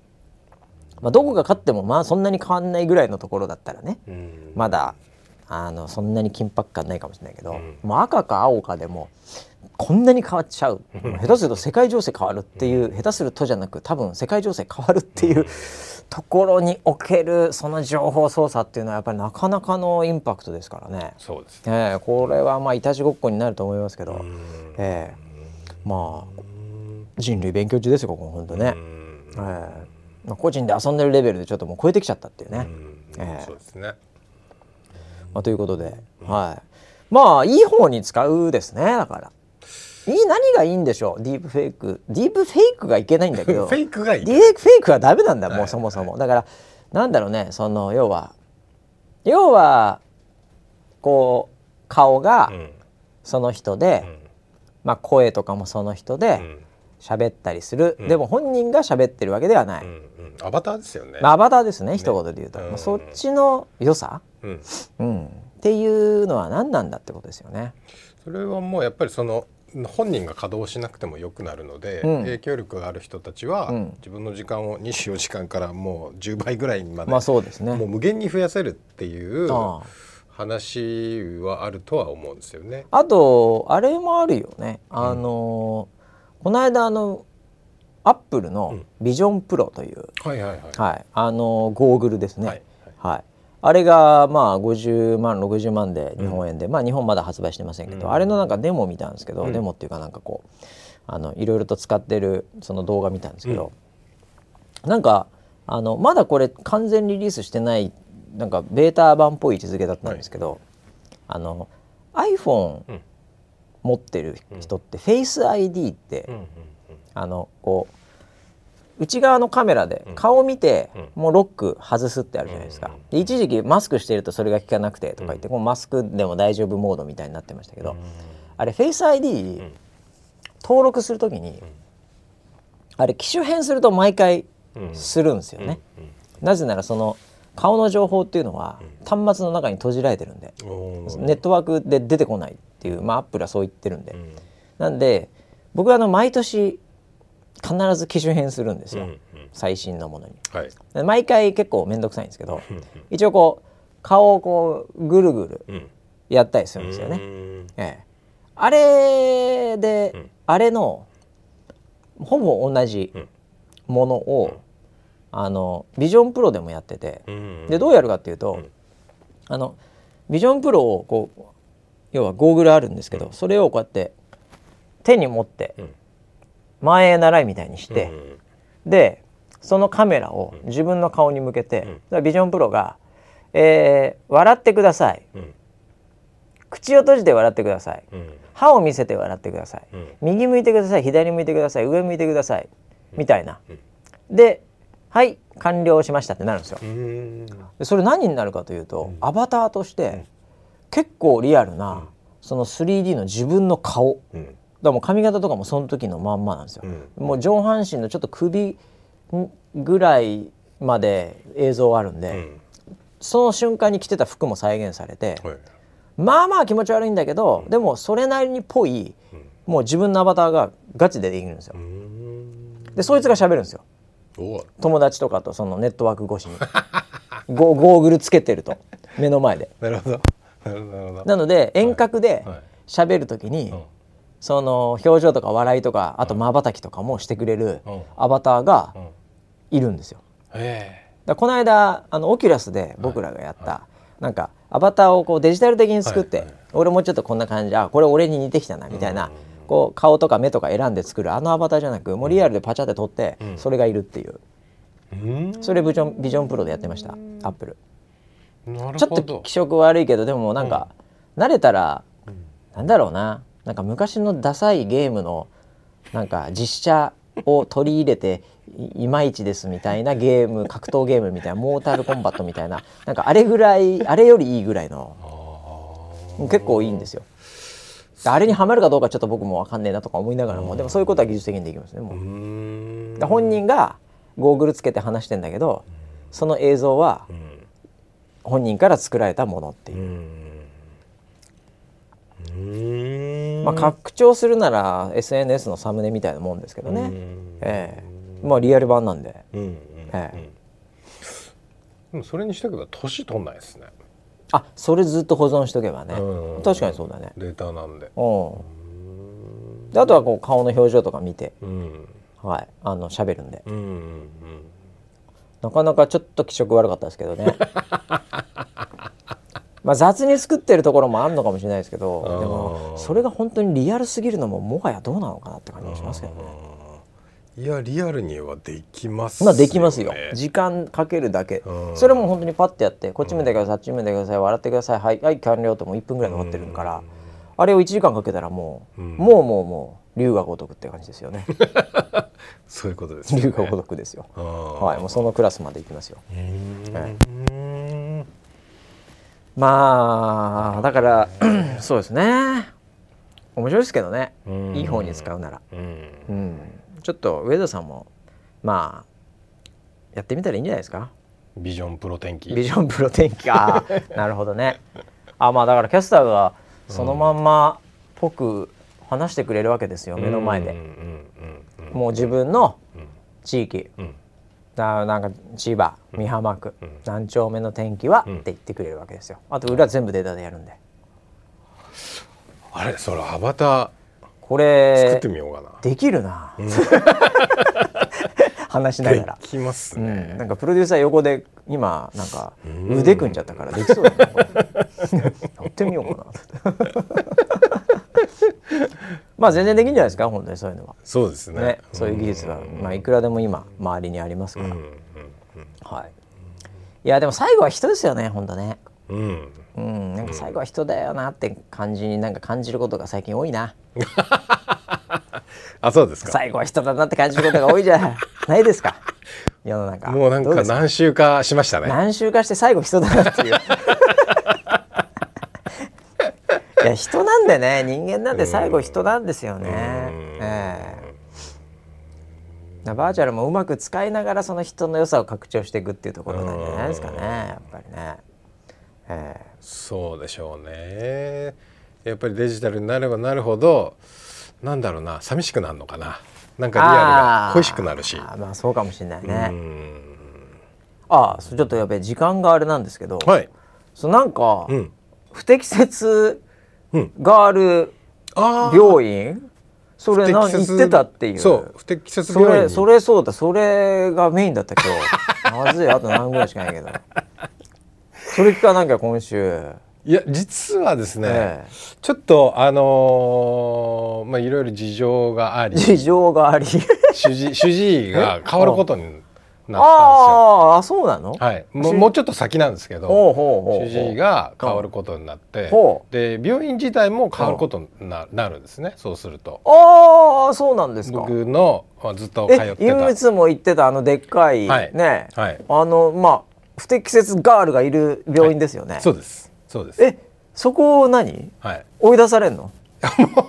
A: まあ、どこが勝ってもまあそんなに変わんないぐらいのところだったらね。
B: うん。
A: まだあのそんなに緊迫感ないかもしれないけど、
B: うん。
A: もう赤か青かでもこんなに変わっちゃう。下手すると世界情勢変わるっていう下手するとじゃなく多分世界情勢変わるっていうところにおけるその情報操作っていうのはやっぱりなかなかのインパクトですからね。
B: そうです
A: ええこれはまあいたちごっこになると思いますけど、
B: うん。
A: ええ。まあ人類勉強中ですよここ本当ね。
B: うん。
A: ええ。まあ、個人で遊んでるレベルでちょっともう超えてきちゃったっていうね。
B: うん。
A: ええ。
B: そうですね
A: まあ、ということで、はい。まあいい方に使うですねだから。いい何がいいんでしょう？ディープフェイク。ディープフェイクがいけないんだけど。
B: フェイクがいい
A: ディープフェイクはダメなんだもう
B: はい。
A: そもそも、だからなんだろうねその要は要はこう顔が
B: うん。
A: その人で、まあ、声とかもその人で
B: うん。
A: 喋ったりする、
B: うん。
A: でも本人が喋ってるわけではない、
B: うんうん。アバターですよね。
A: まあ、アバターですね一言で言うと、
B: うん。
A: まあ、そっちの良さ、
B: うん
A: うん、っていうのは何なんだってことですよね。
B: それはもうやっぱりその本人が稼働しなくてもよくなるので、
A: うん
B: 影響力がある人たちは、
A: うん
B: 自分の時間を24時間からもう10倍ぐらいまで、
A: まあそうですね。
B: もう無限に増やせるっていう話はあるとは思うんですよね。
A: あとあれもあるよね。あのこの間あのアップルのビジョンプロという、
B: はいはいはい。
A: はいあのゴーグルですね。
B: はい
A: はい。あれがまあ50万60万で日本円で、まあ日本まだ発売してませんけど、
B: うん。
A: あれのなんかデモ見たんですけど、
B: うん。
A: デモっていうかなんかこうあのいろいろと使ってるその動画見たんですけど、なんかあのまだこれ完全リリースしてないなんかベータ版っぽい位置づけだったんですけど、あの iPhone
B: うん。
A: 持ってる人って Face ID って、
B: うんうん。
A: あのこう内側のカメラで
B: うん。
A: 顔を見て、
B: う
A: もうロック外すってあるじゃないですか、
B: うん。
A: で一時期マスクしてるとそれが効かなくてとか言って、こうマスクでも大丈夫モードみたいになってましたけど、
B: うん。
A: あれ Face ID、
B: ん。
A: 登録するときに、あれ機種変すると毎回
B: うん
A: するんですよね、なぜならその顔の情報っていうのは端末の中に閉じられてるんで、ネットワークで出てこないっていうまあアップルはそう言ってるんで、
B: うん。
A: なんで僕はあの毎年必ず機種変するんですよ、
B: うんうん。
A: 最新のものに。
B: はい。
A: で毎回結構面倒くさいんですけど
B: うん。
A: 一応こう顔をこうぐるぐる
B: うん。
A: やったりするんですよね、
B: うん。
A: ええ、あれで、
B: うん。
A: あれのほぼ同じ
B: うん。
A: ものを、あのビジョンプロでもやってて、
B: うん。
A: でどうやるかっていうと、
B: うん。
A: あのビジョンプロをこう要はゴーグルあるんですけど、それをこうやって手に持って
B: うん
A: 前へ習いみたいにして、
B: うん
A: でそのカメラを自分の顔に向けて、ビジョンプロが、えー笑ってください」
B: うん。
A: 口を閉じて笑ってください。
B: うん。
A: 歯を見せて笑ってください、
B: うん。
A: 右向いてください左向いてください上向いてくださいみたいな、
B: うん。
A: ではい完了しましたってなるんですよ。
B: うん。
A: でそれ何になるかというと、アバターとして結構リアルな、その 3D の自分の顔だもう髪型とかもその時のまんまなんですよ、
B: うん。
A: もう上半身のちょっと首ぐらいまで映像あるんで、
B: うん。
A: その瞬間に着てた服も再現されて、
B: はい。
A: まあまあ気持ち悪いんだけど、でもそれなりにぽい、もう自分のアバターがガチでできるんですよ。
B: う。ん。
A: でそいつが喋るんですよ。友達とかとそのネットワーク越しに。ゴゴーグルつけてると。目の前で。
B: なるほど。な
A: ので遠隔で
B: はい。
A: 喋る時に、
B: うん
A: その表情とか笑いとかあとまばたきとかもしてくれる
B: うん。
A: アバターが
B: うん。
A: いるんですよ。
B: え。
A: だこの間あのオキュラスで僕らがやった、なんかアバターをこうデジタル的に作って、俺もちょっとこんな感じあこれ俺に似てきたなみたいな、
B: うん。
A: こう顔とか目とか選んで作るあのアバターじゃなくもうリアルでパチャって撮って、
B: うん。
A: それがいるっていう。
B: うん。
A: それビジョンビジョンプロでやってましたアップル。ちょっと気色悪いけどでもなんか、慣れたらなんだろうななんか昔のダサいゲームのなんか実写を取り入れていいまいちですみたいなゲーム格闘ゲームみたいなモータルコンバットみたいな なんかあれぐらいあれよりいいぐらいの。
B: あ
A: 結構いいんですよ。あれにはまるかどうかちょっと僕もわかんねえなとか思いながらもでもそういうことは技術的にできますねも。う本人がゴーグルつけて話してんだけどその映像は
B: うん。
A: 本人から作られたものっていうまあ、拡張するなら SNS のサムネみたいなもんですけどね、
B: うん。
A: ええ。まあリアル版なんで、
B: うんうん
A: ええ。
B: でもそれにしとけば年取んないですね。
A: あそれずっと保存しとけばね。
B: うん。
A: 確かにそうだね。
B: データなんで。
A: うん。であとはこう顔の表情とか見て。
B: うん。
A: はい。あの喋るんで。
B: うんうん。
A: なかなかちょっと気色悪かったですけどね まあ雑に作ってるところもあるのかもしれないですけどでもそれが本当にリアルすぎるのももはやどうなのかなって感じがしますけどね。
B: いやリアルにはできます
A: まあできますよ。
B: ね
A: 時間かけるだけ。
B: うん。
A: それも本当にパッてやってこっち向いてくださいあっち向いてください笑ってくださいはいはい完了ともう1分ぐらいで終わってるから。あれを1時間かけたらもう
B: うん。
A: もうもうもう龍が如くって感じですよね。
B: そういうことですよね。
A: 龍が如くですよ。はいもうそのクラスまで行きますよ。はいまあだからそうですね。面白いですけどね。
B: うん。
A: いい方に使うなら。
B: うん。
A: うん。ちょっと上田さんもまあやってみたらいいんじゃないですか？
B: ビジョンプロ天気。
A: ビジョンプロ天気。あー なるほどね。あまあだからキャスターがそのまんまっぽく話してくれるわけですよ目の前で。もう自分の
B: うん。
A: 地域。
B: うん
A: だなんか千葉美浜区
B: うん。
A: 何丁目の天気は
B: うん。
A: って言ってくれるわけですよ。あと裏全部データでやるんで。
B: あれそれアバタ
A: こ
B: ー作っ
A: れ
B: てみようかな。
A: できるな。話しながら。
B: できます
A: う
B: ね
A: ん、なんかプロデューサー横で今なんか
B: うん。
A: 腕組んじゃったからできそうだねこれ。やってみようかな まあ全然できるんじゃないですか本当にそういうのは。
B: そうですね。
A: ねそういう技術が、まあ、いくらでも今周りにありますから、
B: うんうん
A: はい。いやでも最後は人ですよね本当ね。
B: うん。うん
A: うんなんか最後は人だよなって感じになんか感じることが最近多いな。
B: あそうですか。
A: 最後は人だなって感じることが多いじゃない。ですか？世の中。
B: もうなんか？何週かしましたね。
A: 何週かして最後人だなっていう人なんでね人間なんて最後人なんですよね。
B: うん。
A: ええ。バーチャルもうまく使いながらその人の良さを拡張していくっていうところなんじゃないですかねやっぱりね、ええ。
B: そうでしょうね。やっぱりデジタルになればなるほどなんだろうな寂しくなるのかな。なんかリアルが恋しくなるし。
A: まあそうかもしれないね、
B: うん。
A: ああちょっとやべえ時間があれなんですけど、
B: はい。
A: そうなんか、
B: うん。
A: 不適切
B: うん
A: がある
B: あー
A: 病院？それ何言ってたっていう。
B: そう。不適切
A: そ
B: 病院
A: それそうだ。それがメインだった今日。まずいあと何ぐらいしかないけど。それ聞かなきゃ今週、
B: いや実はですね、
A: え
B: ちょっとあのーまあいろいろ事情があり。
A: え事情があり。
B: 主治主治医が変わることになったんですよ。
A: あーあそうなの、
B: はい、もう
A: 主
B: もうちょっと先なんですけど
A: ほうほうほうほう。
B: 主治医が変わることになって
A: ほ
B: で病院自体も変わることにななるんですねそうすると。
A: ああそうなんですか。
B: 僕のまあずっと通って
A: え
B: た
A: 唯一も言ってたあのでっかい、
B: はい。
A: ね、
B: はい。
A: あのまあ不適切ガールがいる病院ですよね、
B: そうです。そうです。
A: えそこを何？
B: はい。
A: 追い出されんの？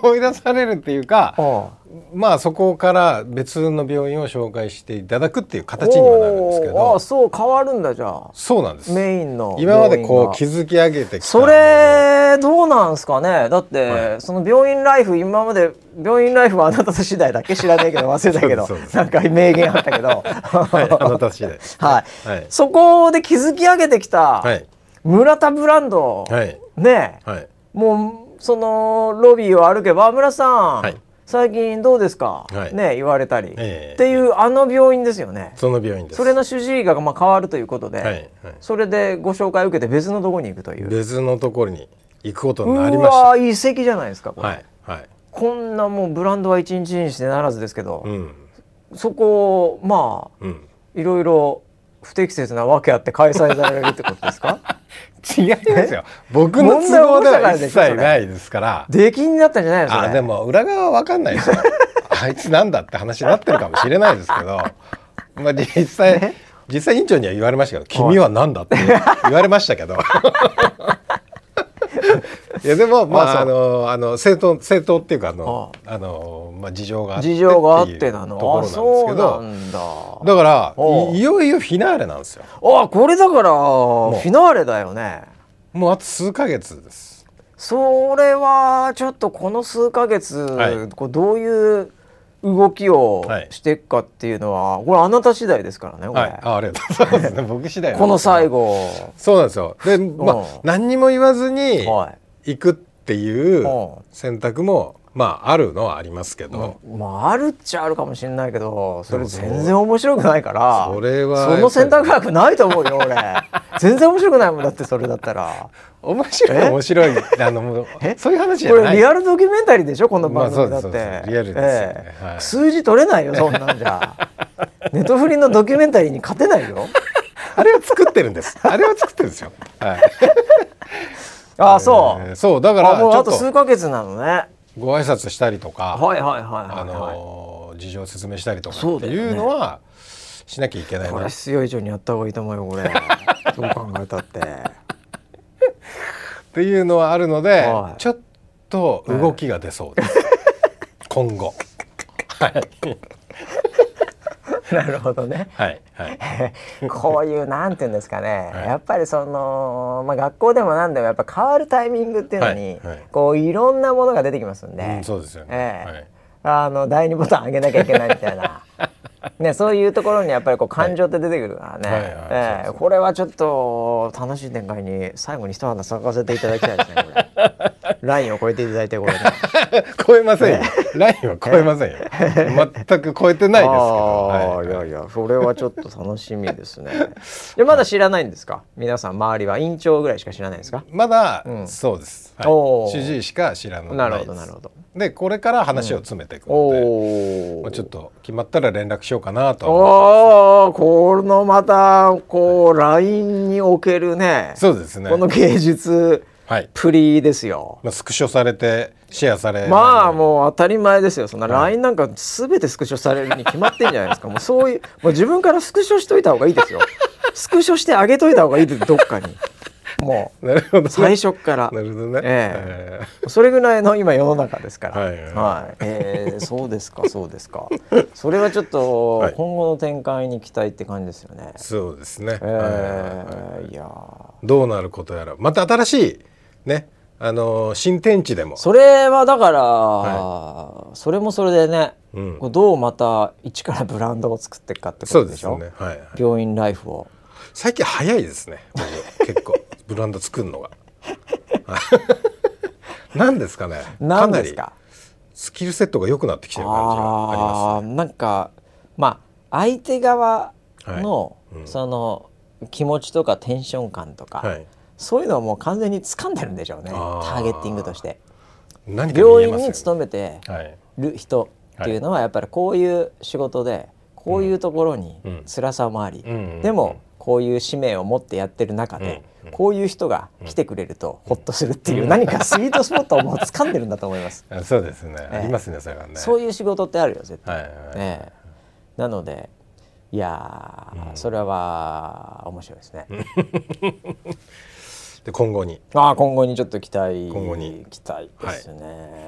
B: 追い出されるっていうか
A: あ
B: まあそこから別の病院を紹介していただくっていう形にはなるんですけ
A: おー。あ
B: ど
A: そう変わるんだじゃあ。
B: そうなんです。
A: メインの
B: 今までこう築き上げてきた
A: それどうなんすかね。だって、
B: はい。
A: その病院ライフ今まで病院ライフはあなた次第だけ知らねえけど忘れたけど なんか名言あったけど。
B: はいあなた次第
A: はい、
B: はい。
A: そこで築き上げてきた
B: はい。
A: 村田ブランド、
B: はい。
A: ね。え
B: はい。
A: もうそのロビーを歩けば村さん、
B: はい。
A: 最近どうですか、
B: はい。
A: ね言われたり、
B: ええ。
A: っていうあの病院ですよね。
B: その病院です。
A: それの主治医がまあ変わるということで、
B: はいはい。
A: それでご紹介を受けて別のところに行くという。
B: 別のところに行くことになり
A: う
B: ました。
A: わー遺跡じゃないですかこれ、
B: はいはい。
A: こんなもうブランドは一日にしてならずですけど、
B: うん。
A: そこをまあ
B: うん。
A: いろいろ不適切なわけあって開催されるってことですか？
B: 違いますよ。僕の都合では一切ないですから。
A: 出禁になったんじゃないですか
B: あでも裏側は分かんないですよ。あいつなんだって話になってるかもしれないですけど。まあ実際 実際院長には言われましたけど「君は何だ?」って言われましたけどいやでもまあ
A: あ
B: あのあの正当正当っていうかあのあのまあ事情があって
A: 事情があってなの
B: ところなんですけど。
A: だ。
B: だからいいよいよフィナーレなんですよ。
A: あこれだからフィナーレだよね。
B: もうあと数ヶ月です。
A: それはちょっとこの数ヶ月、
B: はい。
A: こうどういう動きを
B: はい。
A: していくかっていうのは、これあなた次第ですからね
B: はい。あありがとうございます。ね 僕次第
A: この最後。
B: そうなんですよ。でま
A: うん。
B: あ何にも言わずに
A: はい。
B: 行くっていう
A: うん。
B: 選択もまああるのはありますけど、
A: まああるっちゃあるかもしれないけどそれ全然面白くないから
B: それは
A: その選択枠ないと思うよ俺。全然面白くないもんだってそれだったら。
B: 面白い
A: え？
B: 面白いあの
A: え？
B: そういう話じゃない。
A: これリアルドキュメンタリーでしょ？この番組だって、
B: リアルですよね。
A: ええ。
B: はい
A: 数字取れないよそんなんじゃ。ネトフリのドキュメンタリーに勝てないよ。
B: あれは作ってるんです。あれは作ってるんですよ。はい。
A: ああそう、
B: えーそうだから
A: あもうあと。数ヶ月なのね
B: ご挨拶したりとか、事情を説明したりとかっていうのはしなきゃいけない
A: これ必要以上にやった方がいいと思うよこれ。どう考えたって。
B: ていうのはあるので、
A: はい。
B: ちょっと動きが出そうです、今後。はい
A: なるほどね。
B: はいはい。
A: こういうなんていうんですかね、
B: はい。
A: やっぱりその、まあ、学校でもなんでもやっぱ変わるタイミングっていうのに、
B: はいはい。
A: こういろんなものが出てきますんで、
B: うんそうですよね。
A: ええ。
B: はい。
A: あの第二ボタン上げなきゃいけないみたいな。ね、そういうところにやっぱりこう感情って出てくるからね、これはちょっと楽しい展開に最後に一花咲かせていただきたいですねこれラインを超えていただいてこれね
B: 超えませんよ、ラインは超えませんよ。全く超えてないですけど、はい。
A: い、やいやそれはちょっと楽しみですね。でまだ知らないんですか？皆さん周りは院長ぐらいしか知らないですか？
B: まだ、
A: うん。
B: そうです、
A: おー。
B: 主治医しか知らない
A: なるほどなるほど。
B: でこれから話を詰めていくので、
A: おお
B: まあ、ちょっと決まったら連絡しようかなと
A: おおこのまたこう LINE におけるね。
B: そうですね。
A: この芸術
B: はい、
A: プリですよ。
B: まあ、スクショされてシェアされ
A: まあもう当たり前ですよ。そんな LINE なんか全てスクショされるに決まってんじゃないですか。もうそういうもう自分からスクショしといた方がいいですよ。スクショしてあげといた方がいいですどっかに。も
B: なるほど、ね、
A: う最初っから。
B: なるほどね、
A: えそれぐらいの今世の中ですから。
B: はい。はい。
A: えーそうですか、そうですか。それはちょっと
B: はい。
A: 今後の展開に期待って感じですよね。
B: そうですね、
A: え
B: はい
A: ーいやー。
B: どうなることやら。また新しいね。あのー新天地でも。
A: それはだから、
B: は
A: それもそれでね、
B: うん。
A: どうまた一からブランドを作っていくかってことですしょ？
B: ね。はい、はい、
A: 病院ライフを。
B: 最近早いですね。僕結構 ブランド作るのが。何ですかね。
A: 何ですか？
B: かなりスキルセットが良くなってきてる感じがあります
A: あーなんかまあ相手側の、
B: はい。うん。
A: その気持ちとかテンション感とか、
B: はい
A: そういうのはもう完全に掴んでるんでしょうね。タ
B: あー。
A: ーゲッティングとして。病院に勤めて
B: はい
A: る人っていうのはやっぱりこういう仕事でこういうところに
B: うん。
A: 辛さもあり、
B: うん
A: でもこういう使命を持ってやってる中で、
B: うん
A: こういう人が来てくれるとホッとするっていう何かスイートスポットをもう掴んでるんだと思います。
B: あ そうですね、
A: ええ。
B: ありますねそれはね。
A: そういう仕事ってあるよ絶対。なのでいやー、それは面白いですね。
B: で今後に。
A: ああ今後にちょっと期待
B: 今後に。
A: 期待ですね。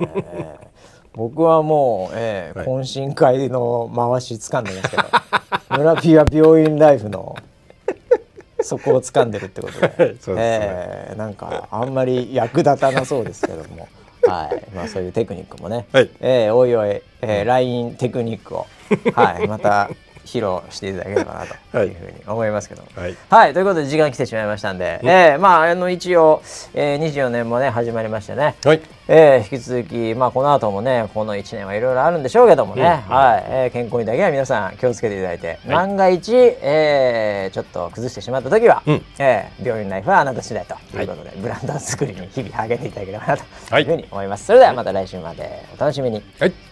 A: 僕はもう、ええ
B: はい。
A: 懇親会の回し掴んでますけど 村ピは病院ライフのそこを掴んでるってことで、
B: そうですね。
A: ええなんかあんまり役立たなそうですけども。はい、まあそういうテクニックもね、
B: はい。
A: ええおいおい、えー、LINE テクニックを、はい、また披露していただければなと い。うふうに思いますけども、
B: はい。
A: はい、ということで時間来てしまいましたんで、えーまああの一応、えー、24年もね始まりましてね、
B: はい。
A: えー引き続きまあこの後もねこの1年はいろいろあるんでしょうけどもね、はい、えー健康にだけは皆さん気をつけていただいて、万が一、えーちょっと崩してしまった時は、
B: うん。
A: えー病院ライフはあなた次第ということで、ブランド作りに日々励んでいただければなと
B: はい
A: いうふうに思います。それではまた来週までお楽しみに。
B: はい